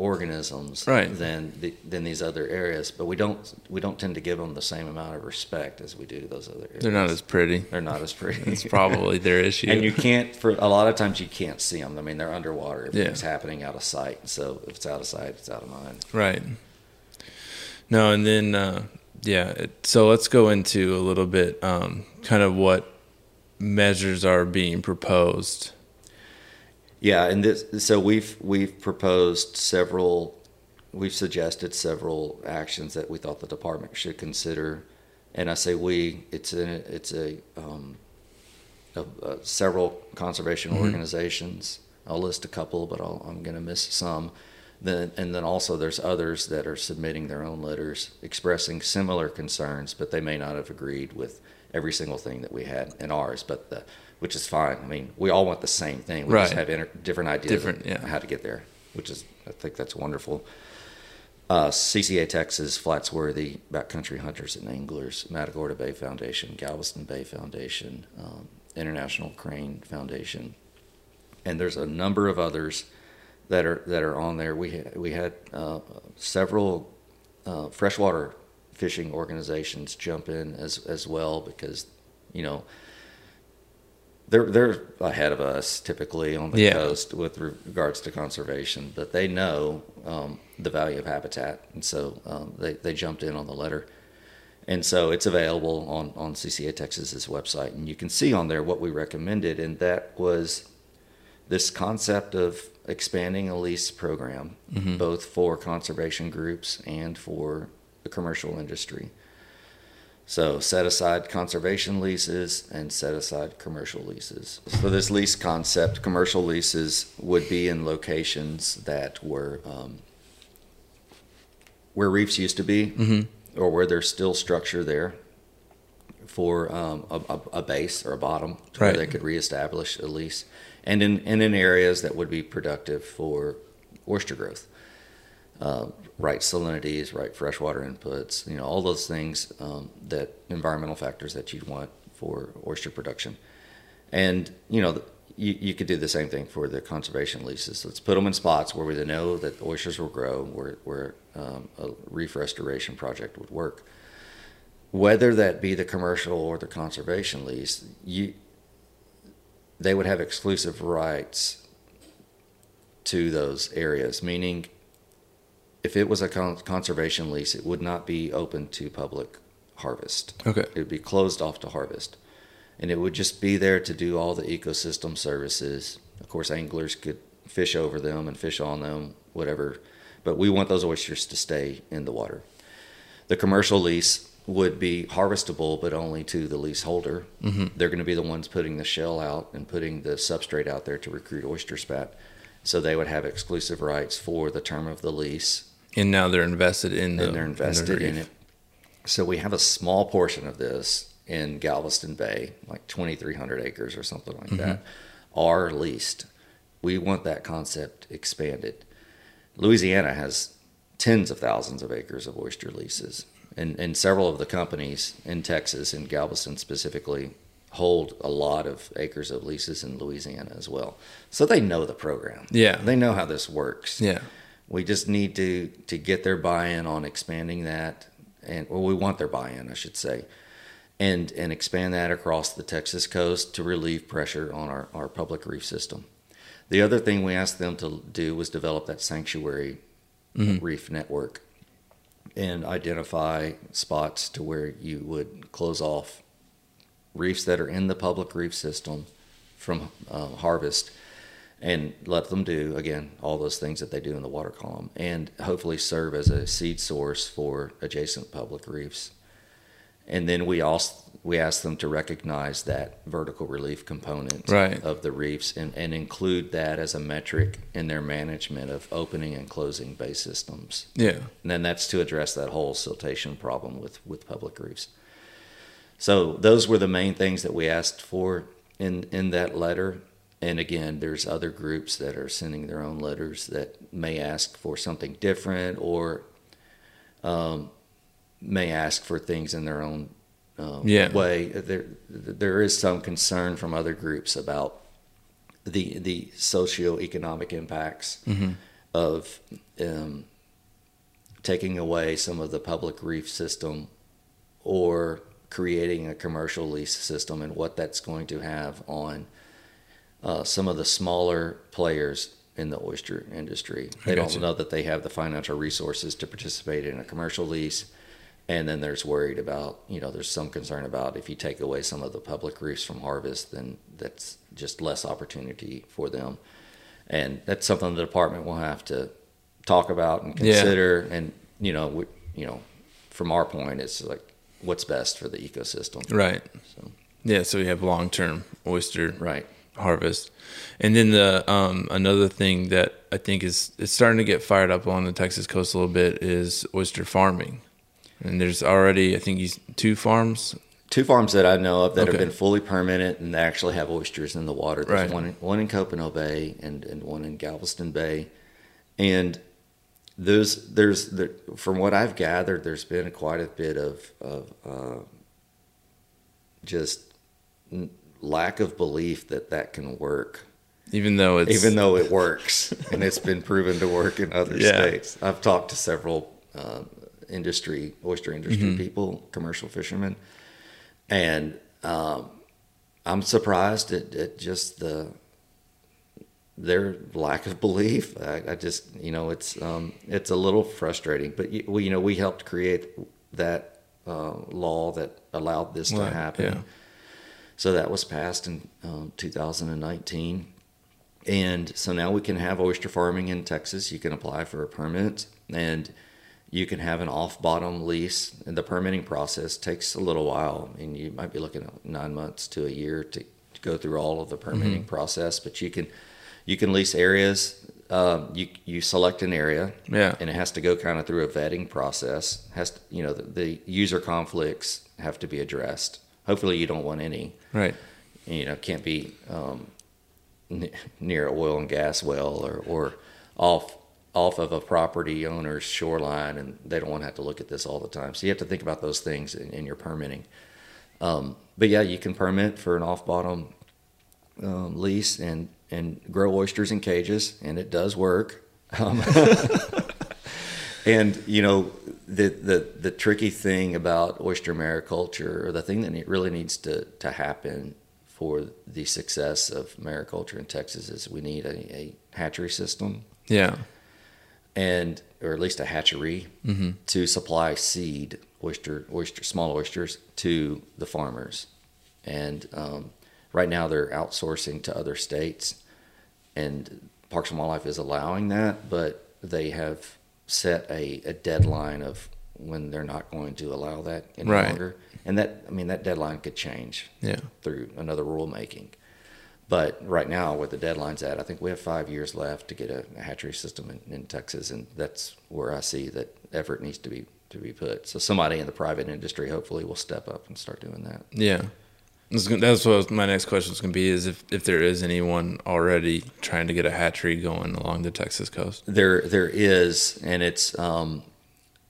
organisms Right. than the, than these other areas, but we don't we don't tend to give them the same amount of respect as we do those other areas. They're not as pretty. they're not as pretty. It's probably their issue. and you can't for a lot of times you can't see them. I mean, they're underwater. Everything's Yeah. happening out of sight. So if it's out of sight, it's out of mind. Right. No, and then uh, yeah. It, so let's go into a little bit, um, kind of what measures are being proposed. Yeah, and this so we've we've proposed several, we've suggested several actions that we thought the department should consider, and I say we, it's a it's a, um, a, a several conservation organizations. I'll list a couple, but I'll, I'm going to miss some. Then and then also there's others that are submitting their own letters expressing similar concerns, but they may not have agreed with every single thing that we had in ours. But the, which is fine. I mean, we all want the same thing. We just have inter- different ideas Different, yeah. how to get there, which is I think that's wonderful. Uh, CCA Texas, Flatsworthy, Backcountry Hunters and Anglers, Matagorda Bay Foundation, Galveston Bay Foundation, um, International Crane Foundation, and there's a number of others that are that are on there. We had, we had uh, several uh, freshwater fishing organizations jump in as as well because you know they're they're ahead of us typically on the Yeah. coast with regards to conservation, but they know um, the value of habitat, and so um, they they jumped in on the letter. And so it's available on, on CCA Texas's website, and you can see on there what we recommended, and that was this concept of expanding a lease program, both for conservation groups and for the commercial industry. So set aside conservation leases and set aside commercial leases. So this lease concept, commercial leases would be in locations that were um, where reefs used to be, or where there's still structure there for um, a, a, base or a bottom to Right. where they could reestablish a lease, and in and in areas that would be productive for oyster growth uh, right salinities, right freshwater inputs, you know, all those things um, that environmental factors that you'd want for oyster production. And, you know, you, you could do the same thing for the conservation leases. Let's put them in spots where we know that oysters will grow, where, where um, a reef restoration project would work. Whether that be the commercial or the conservation lease, you, they would have exclusive rights to those areas, meaning if it was a con- conservation lease, it would not be open to public harvest. Okay. It would be closed off to harvest. And it would just be there to do all the ecosystem services. Of course, anglers could fish over them and fish on them, whatever. But we want those oysters to stay in the water. The commercial lease would be harvestable, but only to the leaseholder. Mm-hmm. They're going to be the ones putting the shell out and putting the substrate out there to recruit oyster spat. So they would have exclusive rights for the term of the lease And now they're invested in the and they're invested in reef. it. So we have a small portion of this in Galveston Bay, like 2,300 acres or something like mm-hmm. that, are leased. We want that concept expanded. Louisiana has tens of thousands of acres of oyster leases, and, and several of the companies in Texas, in Galveston specifically, hold a lot of acres of leases in Louisiana as well. So they know the program. Yeah. They know how this works. Yeah. We just need to to get their buy-in on expanding that, and well, we want their buy-in, I should say, and and expand that across the Texas coast to relieve pressure on our, our public reef system. The other thing we asked them to do was develop that sanctuary reef network and identify spots to where you would close off reefs that are in the public reef system from uh, harvest and let them do again all those things that they do in the water column and hopefully serve as a seed source for adjacent public reefs and then we also we ask them to recognize that vertical relief component Right. of the reefs and, and include that as a metric in their management of opening and closing bay systems Yeah. and then that's to address that whole siltation problem with, with public reefs. So those were the main things that we asked for in, in that letter. And again, there's other groups that are sending their own letters that may ask for something different or um, may ask for things in their own um, Yeah. way. There, there is some concern from other groups about the the socioeconomic impacts of um, taking away some of the public reef system or creating a commercial lease system and what that's going to have on uh, some of the smaller players in the oyster industry. They don't gotcha. know that they have the financial resources to participate in a commercial lease. And then there's worried about, you know, there's some concern about if you take away some of the public reefs from harvest, then that's just less opportunity for them. And that's something the department will have to talk about and Yeah. consider. And, you know, we, you know, from our point, it's like what's best for the ecosystem. Right. So, Yeah. So we have long term oyster right. Harvest. And then the um, another thing that I think is it's starting to get fired up on the Texas coast a little bit is oyster farming. And there's already I think two farms. Two farms that I know of that Okay. have been fully permitted and they actually have oysters in the water. There's Right. one, in- one in Copano Bay and, and one in Galveston Bay. And those, there's, there, from what I've gathered, there's been quite a bit of, of uh, just n- lack of belief that that can work. even though it's even though it works and it's been proven to work in other Yeah. states. I've talked to several uh, industry, oyster industry Mm-hmm. people, commercial fishermen, and um, I'm surprised at, at just the their lack of belief. I, I just, you know, it's um, it's a little frustrating. But we, you know, we helped create that uh, law that allowed this to happen. yeah. So that was passed in um, 2019. And so now we can have oyster farming in Texas. You can apply for a permit and you can have an off bottom lease. And the permitting process takes a little while. Mean, you might be looking at nine months to a year to, to go through all of the permitting process, but you can you can lease areas. Um, you you select an area, Yeah. and it has to go kind of through a vetting process. Has to, you know the, the user conflicts have to be addressed. Hopefully, you don't want any. Right. you know can't be um, n- near an oil and gas well or, or off off of a property owner's shoreline and they don't want to have to look at this all the time. So you have to think about those things in, in your permitting. Um, but yeah you can permit for an off bottom um, lease and and grow oysters in cages and it does work. Um, and you know the, the the tricky thing about oyster mariculture, or the thing that really needs to to happen for the success of mariculture in Texas, is we need a, a hatchery system, Yeah. and or at least a hatchery to supply seed oyster oyster small oysters to the farmers. And um, right now they're outsourcing to other states, and Parks and Wildlife is allowing that, but they have set a, a deadline of when they're not going to allow that any Right. longer. And that I mean that deadline could change Yeah. through another rulemaking. But right now, where the deadline's at, I think we have five years left to get a, a hatchery system in, in Texas, and that's where I see that effort needs to be to be put. So somebody in the private industry hopefully will step up and start doing that. Yeah. That's what my next question is going to be: is if, if there is anyone already trying to get a hatchery going along the Texas coast. There, there is, and it's um,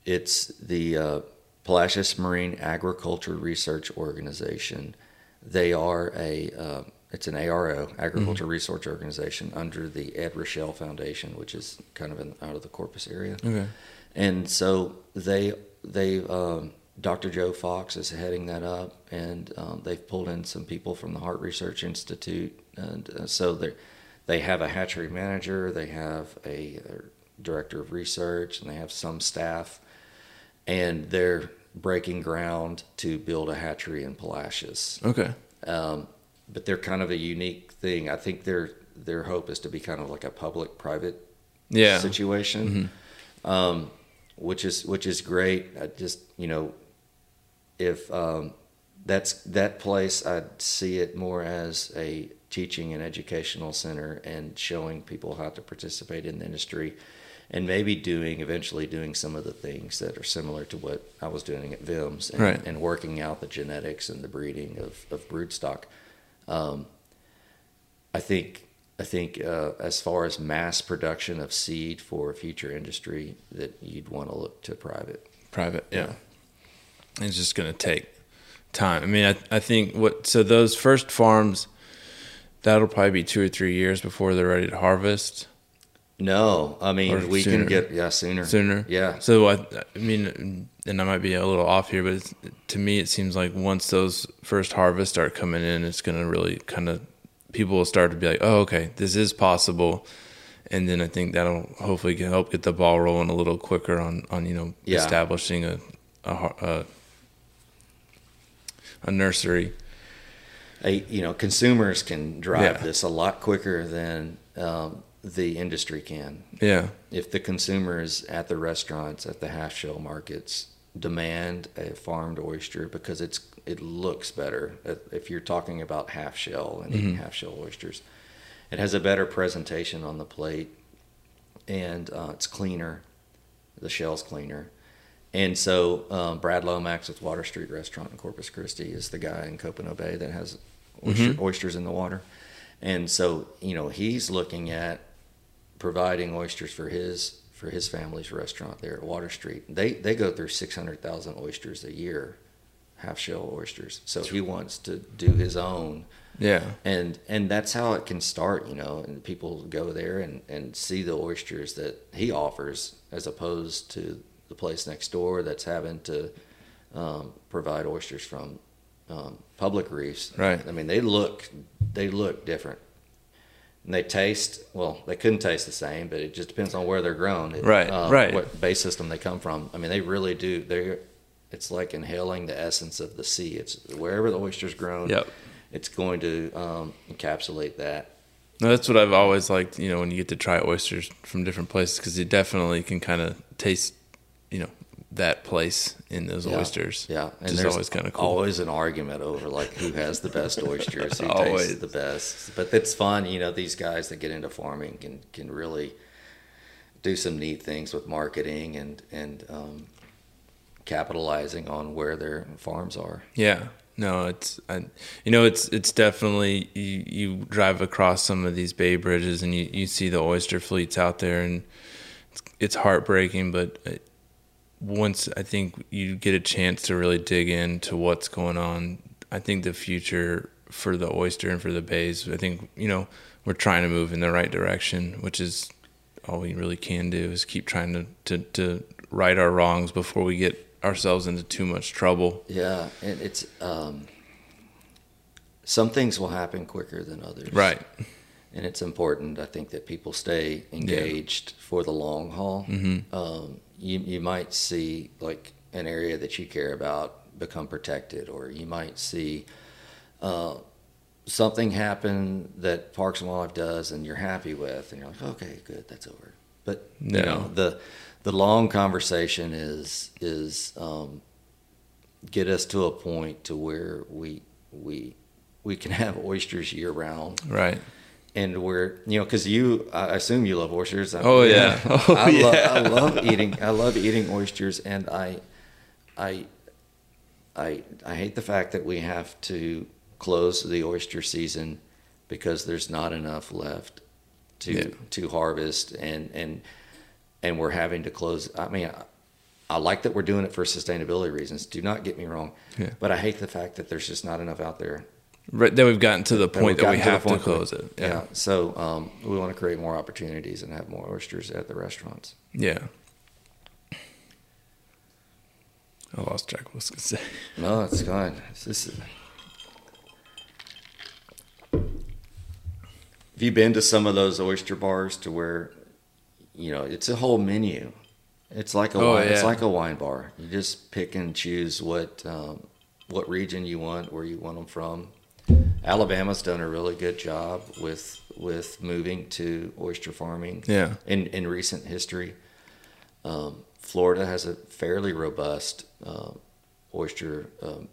it's the uh, Palacios Marine Agriculture Research Organization. They are a uh, it's an ARO, Agriculture Research Organization, under the Ed Rachal Foundation, which is kind of in, out of the Corpus area. Okay. And so they they um, Dr. Joe Fox is heading that up, and um, they've pulled in some people from the Harte Research Institute, and uh, so they they have a hatchery manager, they have a, uh director of research, and they have some staff, and they're breaking ground to build a hatchery in Palacios Okay. um, but they're kind of a unique thing. I think their their hope is to be kind of like a public private Yeah. situation, um, which is which is great. I just you know if um, that's that place, I'd see it more as a teaching and educational center and showing people how to participate in the industry. And maybe doing eventually doing some of the things that are similar to what I was doing at VIMS and, Right. and working out the genetics and the breeding of, of broodstock. Um, I think I think uh, as far as mass production of seed for future industry, that you'd want to look to private. Private. Yeah. It's just going to take time. I mean, I, I think what so those first farms that'll probably be two or three years before they're ready to harvest. No, I mean Or we sooner. can get yeah sooner. sooner. Yeah. So I, I mean, and I might be a little off here, but it's, to me, it seems like once those first harvests start coming in, it's going to really kind of people will start to be like, oh, okay, this is possible, and then I think that'll hopefully help get the ball rolling a little quicker on on you know Yeah. establishing a a, a a nursery. a, you know, consumers can drive Yeah. this a lot quicker than um, the industry can. Yeah. If the consumers at the restaurants, at the half shell markets, demand a farmed oyster because it's it looks better. If- you're talking about half shell and eating half shell oysters, it has a better presentation on the plate, and uh, it's cleaner. The shell's cleaner. And so um, Brad Lomax with Water Street Restaurant in Corpus Christi is the guy in Copano Bay that has oyster, oysters in the water. And so, you know, he's looking at providing oysters for his for his family's restaurant there at Water Street. They they go through 600,000 oysters a year half shell oysters. So he wants to do his own Yeah. and and that's how it can start you know and people go there and and see the oysters that he offers as opposed to the place next door that's having to um, provide oysters from um, public reefs Right. i mean they look they look different and they taste well they couldn't taste the same but it just depends on where they're grown It- Right, um, right. what base system they come from i mean they really do they're it's like inhaling the essence of the sea it's wherever the oyster's grown Yep. it's going to um, encapsulate that. No, that's what I've always liked, you know, when you get to try oysters from different places because you definitely can kind of taste, you know, that place in those Yeah. oysters. Yeah, and is always kind of cool. Always an argument over like who has the best oysters, who Always. tastes the best. But it's fun, you know. These guys that get into farming can can really do some neat things with marketing and and um, capitalizing on where their farms are. Yeah. No, it's I, you know it's it's definitely you, you drive across some of these bay bridges and you, you see the oyster fleets out there and it's, it's heartbreaking but uh, once I think you get a chance to really dig into what's going on I think the future for the oyster and for the bays I think you know we're trying to move in the right direction which is all we really can do is keep trying to to, to right our wrongs before we get ourselves into too much trouble Yeah, and it's um, some things will happen quicker than others. right and it's important. I think that people stay engaged for the long haul. Mm-hmm. Um, you you might see like an area that you care about become protected, or you might see uh, something happen that Parks and Wildlife does, and you're happy with, and you're like, okay, good, that's over. But you know the the long conversation is is um, get us to a point to where we we we can have oysters year round. Right and we're you know because you I assume you love oysters. I- Oh, yeah. Oh, I, lo- yeah. I love eating. I love eating oysters, and I, I, I, I hate the fact that we have to close the oyster season because there's not enough left to Yeah. to harvest, and and and we're having to close. I mean. I, I like that we're doing it for sustainability reasons. Do not get me wrong, Yeah. but I hate the fact that there's just not enough out there right then we've gotten to the point that we gotten to have to close it Yeah. yeah So um, we want to create more opportunities and have more oysters at the restaurants. yeah I lost track of what I was gonna say No, it's fine. It's just, have you been to some of those oyster bars to where, you know, it's a whole menu. It's like a Oh, wine, it's like a wine bar. You just pick and choose what um, what region you want, where you want them from. Alabama's done a really good job with with moving to oyster farming. Yeah. In in recent history, um, Florida has a fairly robust uh, oyster um,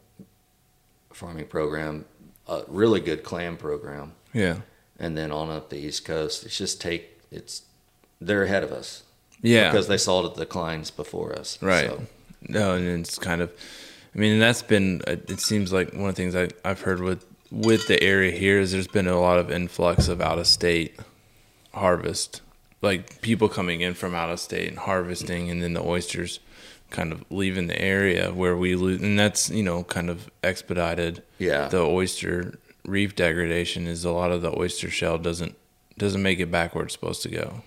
farming program, a really good clam program, yeah and then on up the East Coast, it's just take it's they're ahead of us yeah because they saw the declines before us. right So, no and it's kind of I mean that's been it seems like one of the things I, I've heard with with the area here is there's been a lot of influx of out of state harvest like people coming in from out of state and harvesting and then the oysters kind of leaving the area where we lose and that's you know kind of expedited Yeah. the oyster reef degradation is a lot of the oyster shell doesn't doesn't make it back where it's supposed to go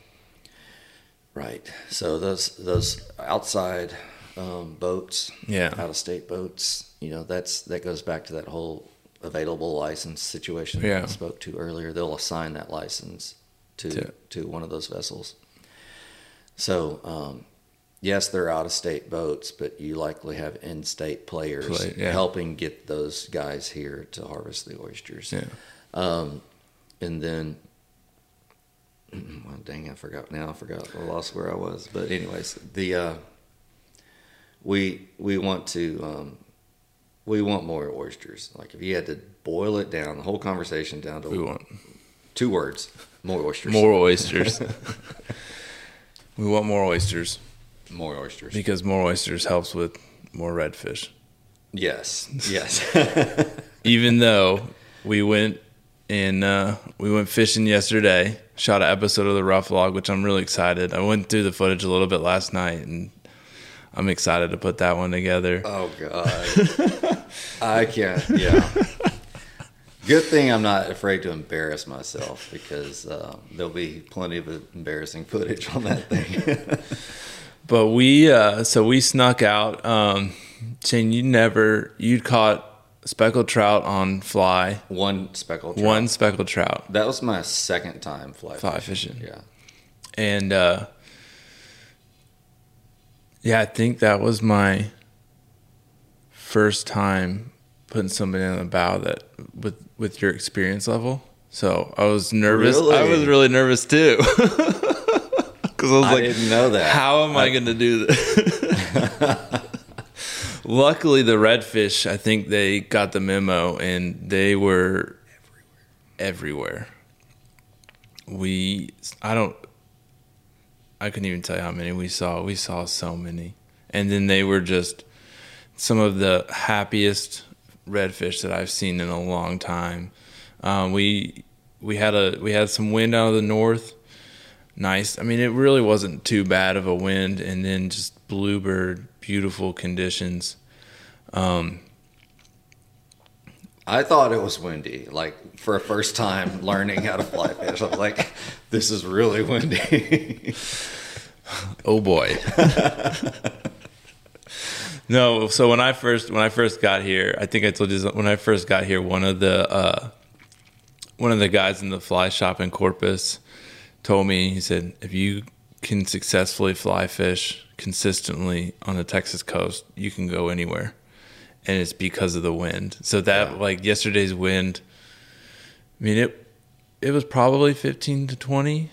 right. So those those outside um, boats, Yeah. out of state boats, you know, that's that goes back to that whole available license situation Yeah. that I spoke to earlier. They'll assign that license to To- to one of those vessels. So um, yes, they're out of state boats, but you likely have in state players Play- yeah. helping get those guys here to harvest the oysters. yeah Um, and then, well, dang, I forgot now. I forgot. I lost where I was. But anyways, the uh, we we want to um, we want more oysters. Like if you had to boil it down, the whole conversation down to we want two words: more oysters. more oysters we want more oysters more oysters. because more oysters helps with more redfish Yes, yes. even though we went and uh, we went fishing yesterday shot an episode of the rough log which i'm really excited i went through the footage a little bit last night and i'm excited to put that one together oh God. I can't. Yeah. Good thing I'm not afraid to embarrass myself because uh, there'll be plenty of embarrassing footage on that thing. But we, uh, so we snuck out. Um, Shane, you never, you'd caught speckled trout on fly, One speckled trout. one speckled trout, That was my second time fly, fly fishing. fishing. Yeah. And, uh, yeah, I think that was my first time putting somebody on the bow that with, with your experience level. So I was nervous. I was really nervous too. Cause I was I like, didn't know that. How am I, going to do this? Luckily, the redfish, I think they got the memo and they were everywhere. We, I don't, I couldn't even tell you how many we saw. We saw so many. And then they were just some of the happiest redfish that I've seen in a long time. Um, we we had a we had some wind out of the north. Nice. I mean, it really wasn't too bad of a wind, and then just bluebird, beautiful conditions. Um, I thought it was windy. Like for a first time learning how to fly fish, I was like, "This is really windy." Oh boy. no, so when I first when I first got here, I think I told you this, when I first got here, one of the uh, one of the guys in the fly shop in Corpus told me he said if you can successfully fly fish consistently on the Texas coast, you can go anywhere. And it's because of the wind. So that Yeah. like yesterday's wind I mean it it was probably 15 to 20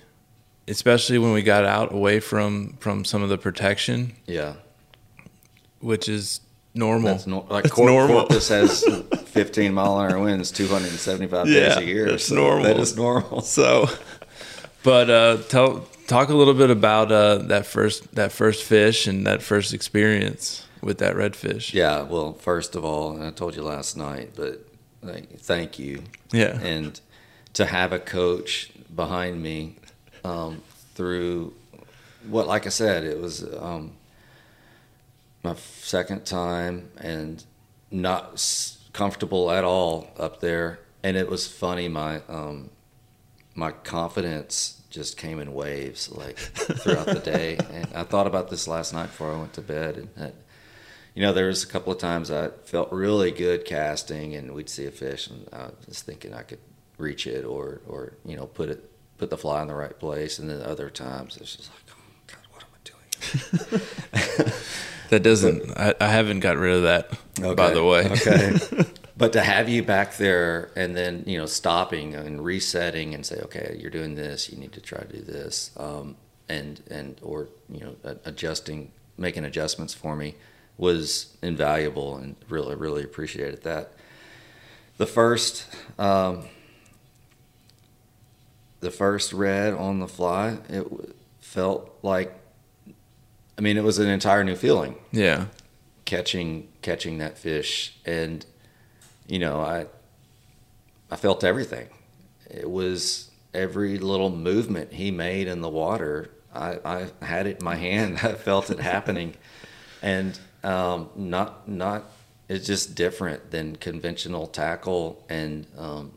especially when we got out away from from some of the protection, yeah, which is normal. that's no, like Cor- normal. Corpus has 15 mile an hour winds, 275 days a year. that's so normal. That is normal. so, but uh, tell talk a little bit about uh, that first that first fish and that first experience with that redfish. Yeah, well, first of all, and I told you last night, but like, thank you. Yeah. And to have a coach behind me um, through what, like I said, it was um, my second time and not comfortable at all up there. And it was funny, my um, my confidence just came in waves like throughout the day. And I thought about this last night before I went to bed. And that, you know, there was a couple of times I felt really good casting, and we'd see a fish, and I was thinking I could reach it or, or you know, put it, put the fly in the right place. And then other times it's just like, oh God, what am I doing? That doesn't. I, I haven't got rid of that. By the way. Okay. but to have you back there and then, you know, stopping and resetting and say, okay, you're doing this, you need to try to do this. Um, and, and, or, you know, adjusting, making adjustments for me was invaluable and really, really appreciated that. The first, um, the first red on the fly, it felt like, I mean, it was an entire new feeling. Yeah. catching catching that fish and you know i i felt everything. It was every little movement he made in the water. I i had it in my hand. I felt it happening. And um not not it's just different than conventional tackle and um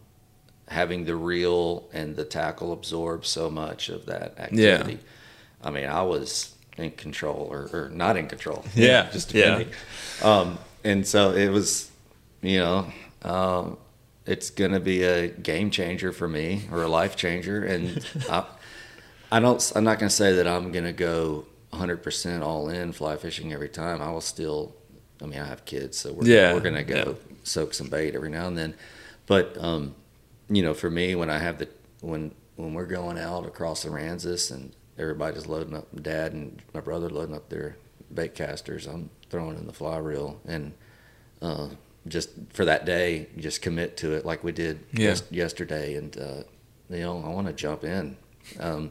having the reel and the tackle absorb so much of that activity. Yeah. i mean i was in control or, or not in control Yeah, just yeah. depending um, and so it was, you know, um, it's going to be a game changer for me or a life changer. And I, I don't, I'm not going to say that I'm going to go 100% all in fly fishing every time. I will still, I mean, I have kids, so we're, Yeah, we're going to go yeah. soak some bait every now and then. But, um, you know, for me, when I have the, when, when we're going out across the Aransas and everybody's loading up, dad and my brother loading up their bait casters, I'm throwing in the fly reel and uh, just for that day, just commit to it like we did Yeah. yes, yesterday. And uh, you know, I want to jump in. Um,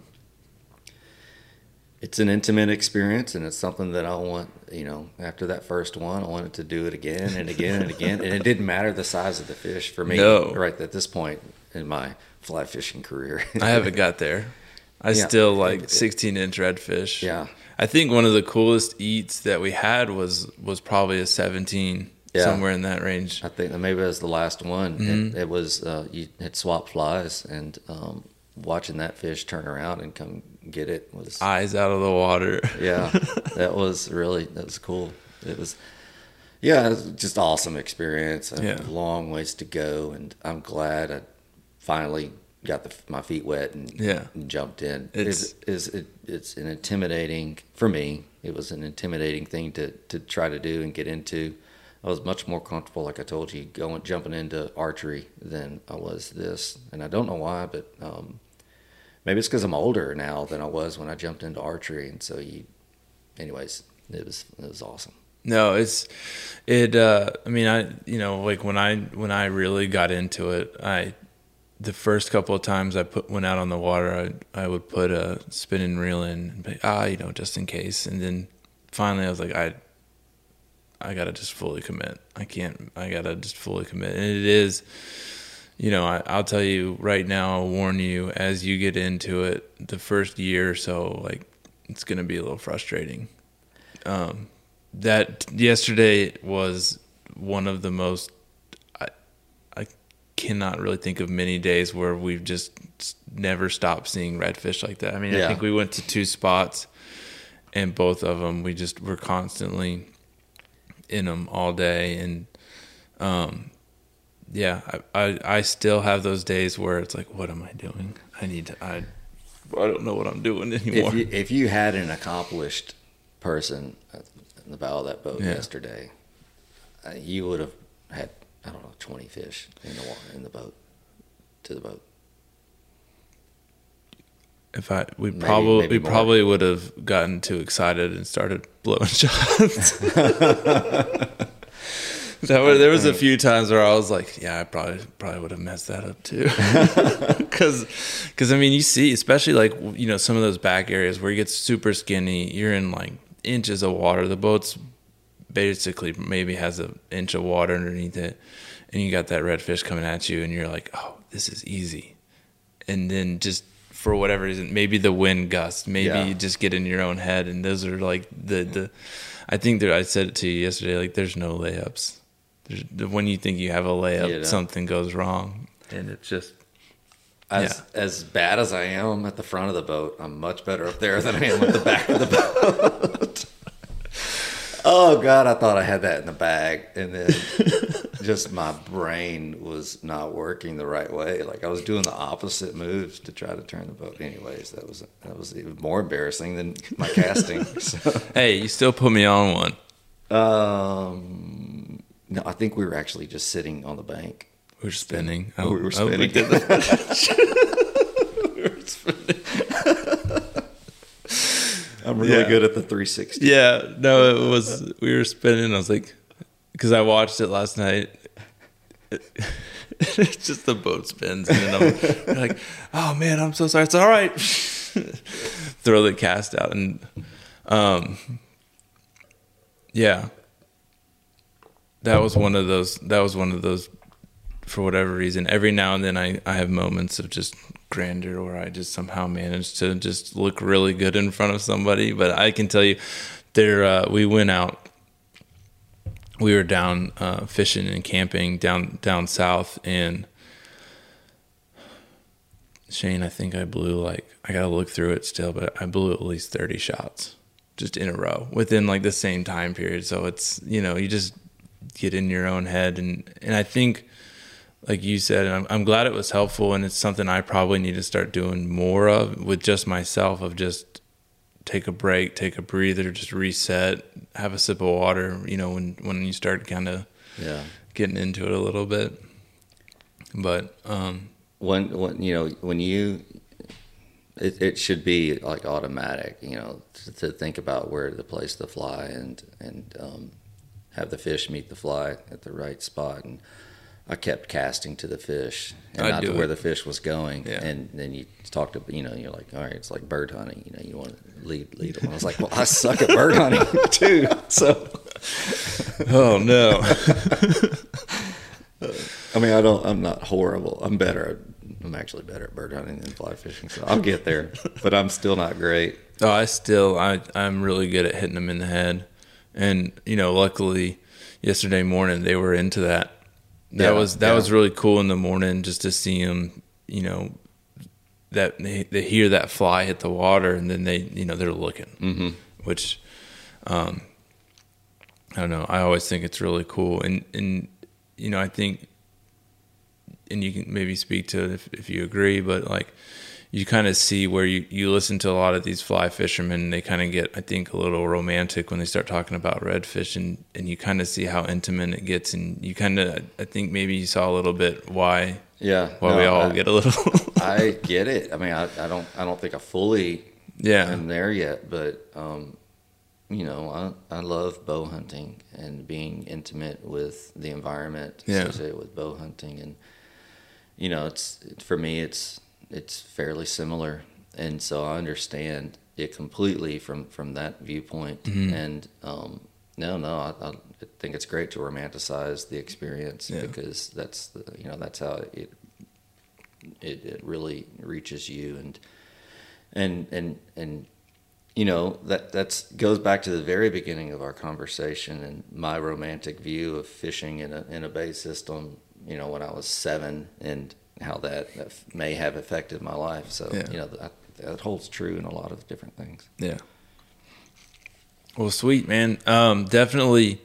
it's an intimate experience, and it's something that I want. You know, after that first one, I wanted to do it again and again and again. And it didn't matter the size of the fish for me. No. right at this point in my fly fishing career. I haven't got there. I Yeah. still like 16 inch redfish. Yeah. I think one of the coolest eats that we had was was probably a 17 Yeah. somewhere in that range. I think that maybe it was the last one. Mm-hmm. It, it was uh, you had swapped flies, and um, watching that fish turn around and come get it was Eyes out of the water. yeah, that was really that was cool. It was yeah, it was just awesome experience. A Yeah. long ways to go, and I'm glad I finally got the, my feet wet and, Yeah. jumped in. It's- It's is it, it's an intimidating for me. It was an intimidating thing to to try to do and get into. I was much more comfortable, like I told you, going jumping into archery than I was this, and I don't know why, but um, maybe it's because I'm older now than I was when I jumped into archery, and so you, anyways, it was it was awesome. No, it's it. Uh, I mean, I you know like when I when I really got into it, I the first couple of times I put went out on the water, I I would put a spinning reel in, and be, ah, you know, just in case, and then finally I was like, I I gotta just fully commit. I can't. I gotta just fully commit, and it is. You know, I, I'll tell you right now. I'll warn you as you get into it. The first year or so, like it's gonna be a little frustrating that yesterday was one of the most cannot really think of many days where we've just never stopped seeing redfish like that. I mean, I think we went to two spots and both of them we just were constantly in them all day and um yeah, I, I I still have those days where it's like what am I doing? I need to I I don't know what I'm doing anymore. If you, if you had an accomplished person in the bow of that boat Yeah. yesterday, uh, you would have had I don't know twenty fish in the water in the boat to the boat. If I we Maybe- probably maybe we more. probably would have gotten too excited and started blowing shots. that were, there was a mm. few times where I was like, yeah, I probably probably would have messed that up too. Because I mean, you see, especially like you know some of those back areas where you get super skinny, you're in like inches of water. The boat's basically maybe has an inch of water underneath it, and you got that redfish coming at you, and you're like, oh, this is easy and then just for whatever reason, maybe the wind gust, maybe Yeah. you just get in your own head, and those are like the the. I think there. I said it to you yesterday. Like, there's no layups. There's, when you think you have a layup, Yeah. something goes wrong, and it's just As as bad as I am at the front of the boat, I'm much better up there than I am at the back of the boat. oh God, I thought I had that in the bag, and then just my brain was not working the right way. Like I was doing the opposite moves to try to turn the boat. Anyways, that was that was even more embarrassing than my casting. So, hey, you still put me on one. um, no, I think we were actually just sitting on the bank. We're spinning. Oh, we were oh, spinning. did that. We were spinning. I'm really Yeah. good at the 360. Yeah, no, it was we were spinning. I was like, because I watched it last night. it's just the boat spins, and then I'm like, oh man, I'm so sorry. It's all right. Throw the cast out, and um, yeah, that was one of those. That was one of those. For whatever reason, every now and then I, I have moments of just grandeur where I just somehow manage to just look really good in front of somebody. But I can tell you, there uh, we went out. We were down uh, fishing and camping down down south, and Shane, I think I blew like I gotta look through it still, but I blew at least thirty shots just in a row within like the same time period. So it's you know you just get in your own head, and and I think like you said, and I'm, I'm glad it was helpful, and it's something I probably need to start doing more of with just myself of just take a break, take a breather, just reset, have a sip of water. You know, when when you start kind of Yeah. getting into it a little bit. But um, when when you know when you it, it should be like automatic you know to, to think about where to place the fly and and um, have the fish meet the fly at the right spot and I kept casting to the fish and I not to where the fish was going. Yeah. and then you talk to you know you're like all right it's like bird hunting you know you want to lead lead them I was like well I suck at bird hunting too. So oh no, I mean I don't I'm not horrible. I'm better I'm actually better at bird hunting than fly fishing so I'll get there. But I'm still not great. Oh, I still I I'm really good at hitting them in the head, and you know, luckily, yesterday morning, they were into that. That Yeah, was that yeah. was really cool in the morning just to see them. You know, that they, they hear that fly hit the water and then they you know they're looking, mm-hmm. which um, I don't know. I always think it's really cool, and and you know I think, and you can maybe speak to it if if you agree, but like you kind of see where you, you listen to a lot of these fly fishermen and they kind of get i think a little romantic when they start talking about redfish and, and you kind of see how intimate it gets and you kind of i think maybe you saw a little bit why Yeah. why no, we all I- get a little I get it. I mean, I, I don't I don't think I fully yeah am there yet, but um, you know, I I love bow hunting and being intimate with the environment Yeah. associated with bow hunting, and you know, it's for me, it's it's fairly similar, and so I understand it completely from from that viewpoint, Mm-hmm. and um, no, no, I, I think it's great to romanticize the experience Yeah. because that's the you know that's how it it, it really reaches you and and and and you know that that's goes back to the very beginning of our conversation and my romantic view of fishing in a in a bay system you know when I was 7 and how that, may have affected my life so Yeah. you know that, that holds true in a lot of different things Yeah. Well, sweet man. Um, definitely,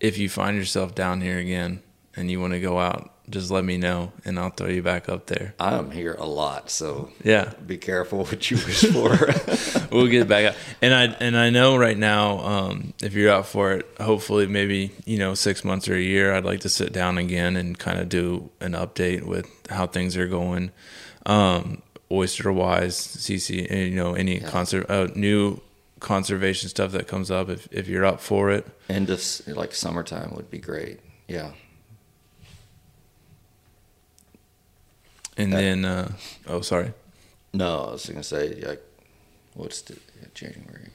if you find yourself down here again and you want to go out, just let me know and I'll throw you back up there. I'm here a lot so Yeah, be careful what you wish for we'll get back up, And I and I know right now, um, if you're out for it, hopefully maybe you know six months or a year, I'd like to sit down again and kind of do an update with how things are going, um, oyster wise, CC, you know any conser- uh, new conservation stuff that comes up. If if you're up for it. end of like summertime would be great yeah And Uh, then, uh, oh, sorry. No, I was gonna say like, what's the January?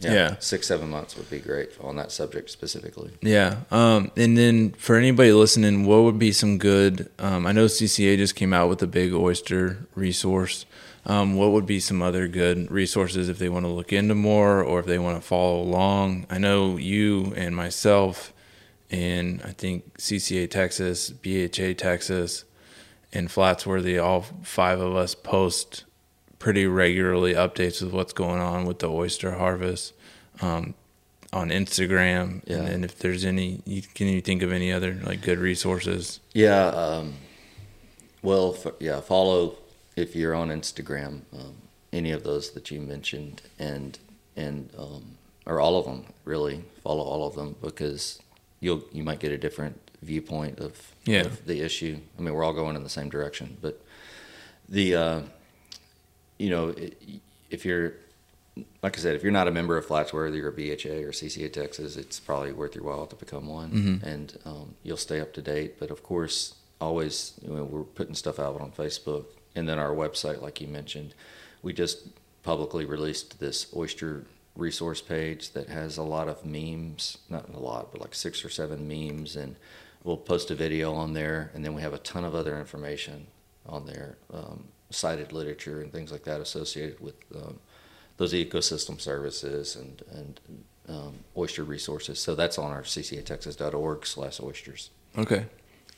Yeah. Yeah. six seven months would be great on that subject specifically. Yeah. Um, and then for anybody listening, what would be some good? Um, I know CCA just came out with a big oyster resource. Um, what would be some other good resources if they want to look into more or if they want to follow along? I know you and myself, and I think CCA Texas, BHA Texas, and Flatsworthy, all five of us post pretty regularly updates with what's going on with the oyster harvest um, on Instagram. Yeah. And then if there's any, you, can you think of any other like good resources? Yeah. Um, well, f- yeah. Follow if you're on Instagram, um, any of those that you mentioned, and and um, or all of them really. Follow all of them because you'll you might get a different viewpoint of, Yeah. of the issue. I mean, we're all going in the same direction, but the uh, you know if you're like I said, if you're not a member of Flatsworthy or BHA or CCA Texas, it's probably worth your while to become one, and um, you'll stay up to date. But of course, always you know, we're putting stuff out on Facebook, and then our website, like you mentioned, we just publicly released this oyster resource page that has a lot of memes, not a lot, but like six or seven memes, and we'll post a video on there, and then we have a ton of other information on there, um, cited literature and things like that associated with. Um, those ecosystem services and and um, oyster resources. So that's on our ccatexas.org slash oysters. Okay.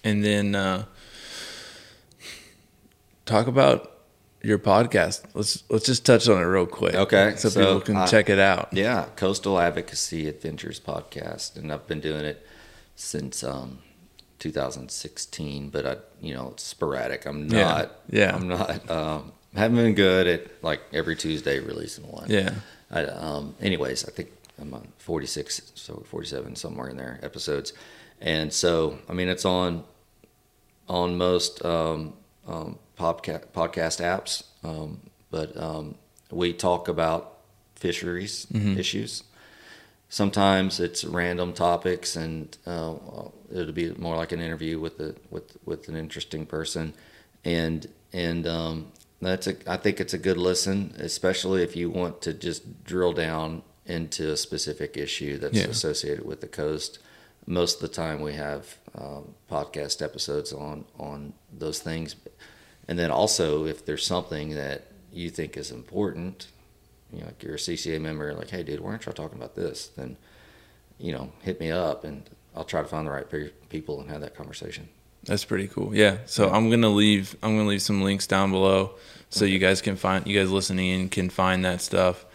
And then uh, talk about your podcast. Let's let's just touch on it real quick. Okay, So, so, people can uh, check it out. Yeah, Coastal Advocacy Adventures podcast, and I've been doing it since um, 2016. But I, you know, it's sporadic. I'm not. yeah. I'm not. Um, haven't been good at like every Tuesday releasing one. Yeah. I, um, anyways, I think I'm on 46, so 47, somewhere in there episodes, and so I mean it's on on most um, um, podcast podcast apps, um, but um, we talk about fisheries issues. Sometimes it's random topics, and uh, it'll be more like an interview with the with with an interesting person, and and um, that's a I think it's a good listen, especially if you want to just drill down into a specific issue that's Yeah. associated with the coast. Most of the time, we have um, podcast episodes on on those things, and then also if there's something that you think is important, you know, like you're a CCA member, like, hey, dude, why aren't y'all talking about this? Then, you know, hit me up and I'll try to find the right pe- people and have that conversation. That's pretty cool. Yeah. So I'm gonna leave. I'm gonna leave some links down below, so you guys can find. You guys listening in can find that stuff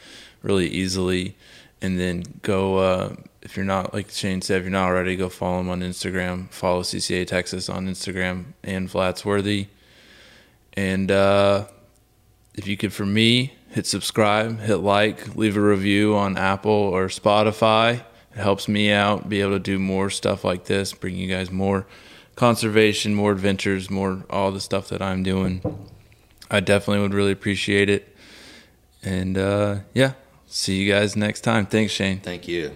really easily, and then go. Uh, if you're not like Shane said, if you're not already, go follow him on Instagram. Follow CCA Texas on Instagram and Flatsworthy. And uh, if you could, for me, hit subscribe, hit like, leave a review on Apple or Spotify. It helps me out, be able to do more stuff like this, bring you guys more conservation, more adventures, more all the stuff that I'm doing. I definitely would really appreciate it. And uh, yeah, see you guys next time. Thanks, Shane. Thank you.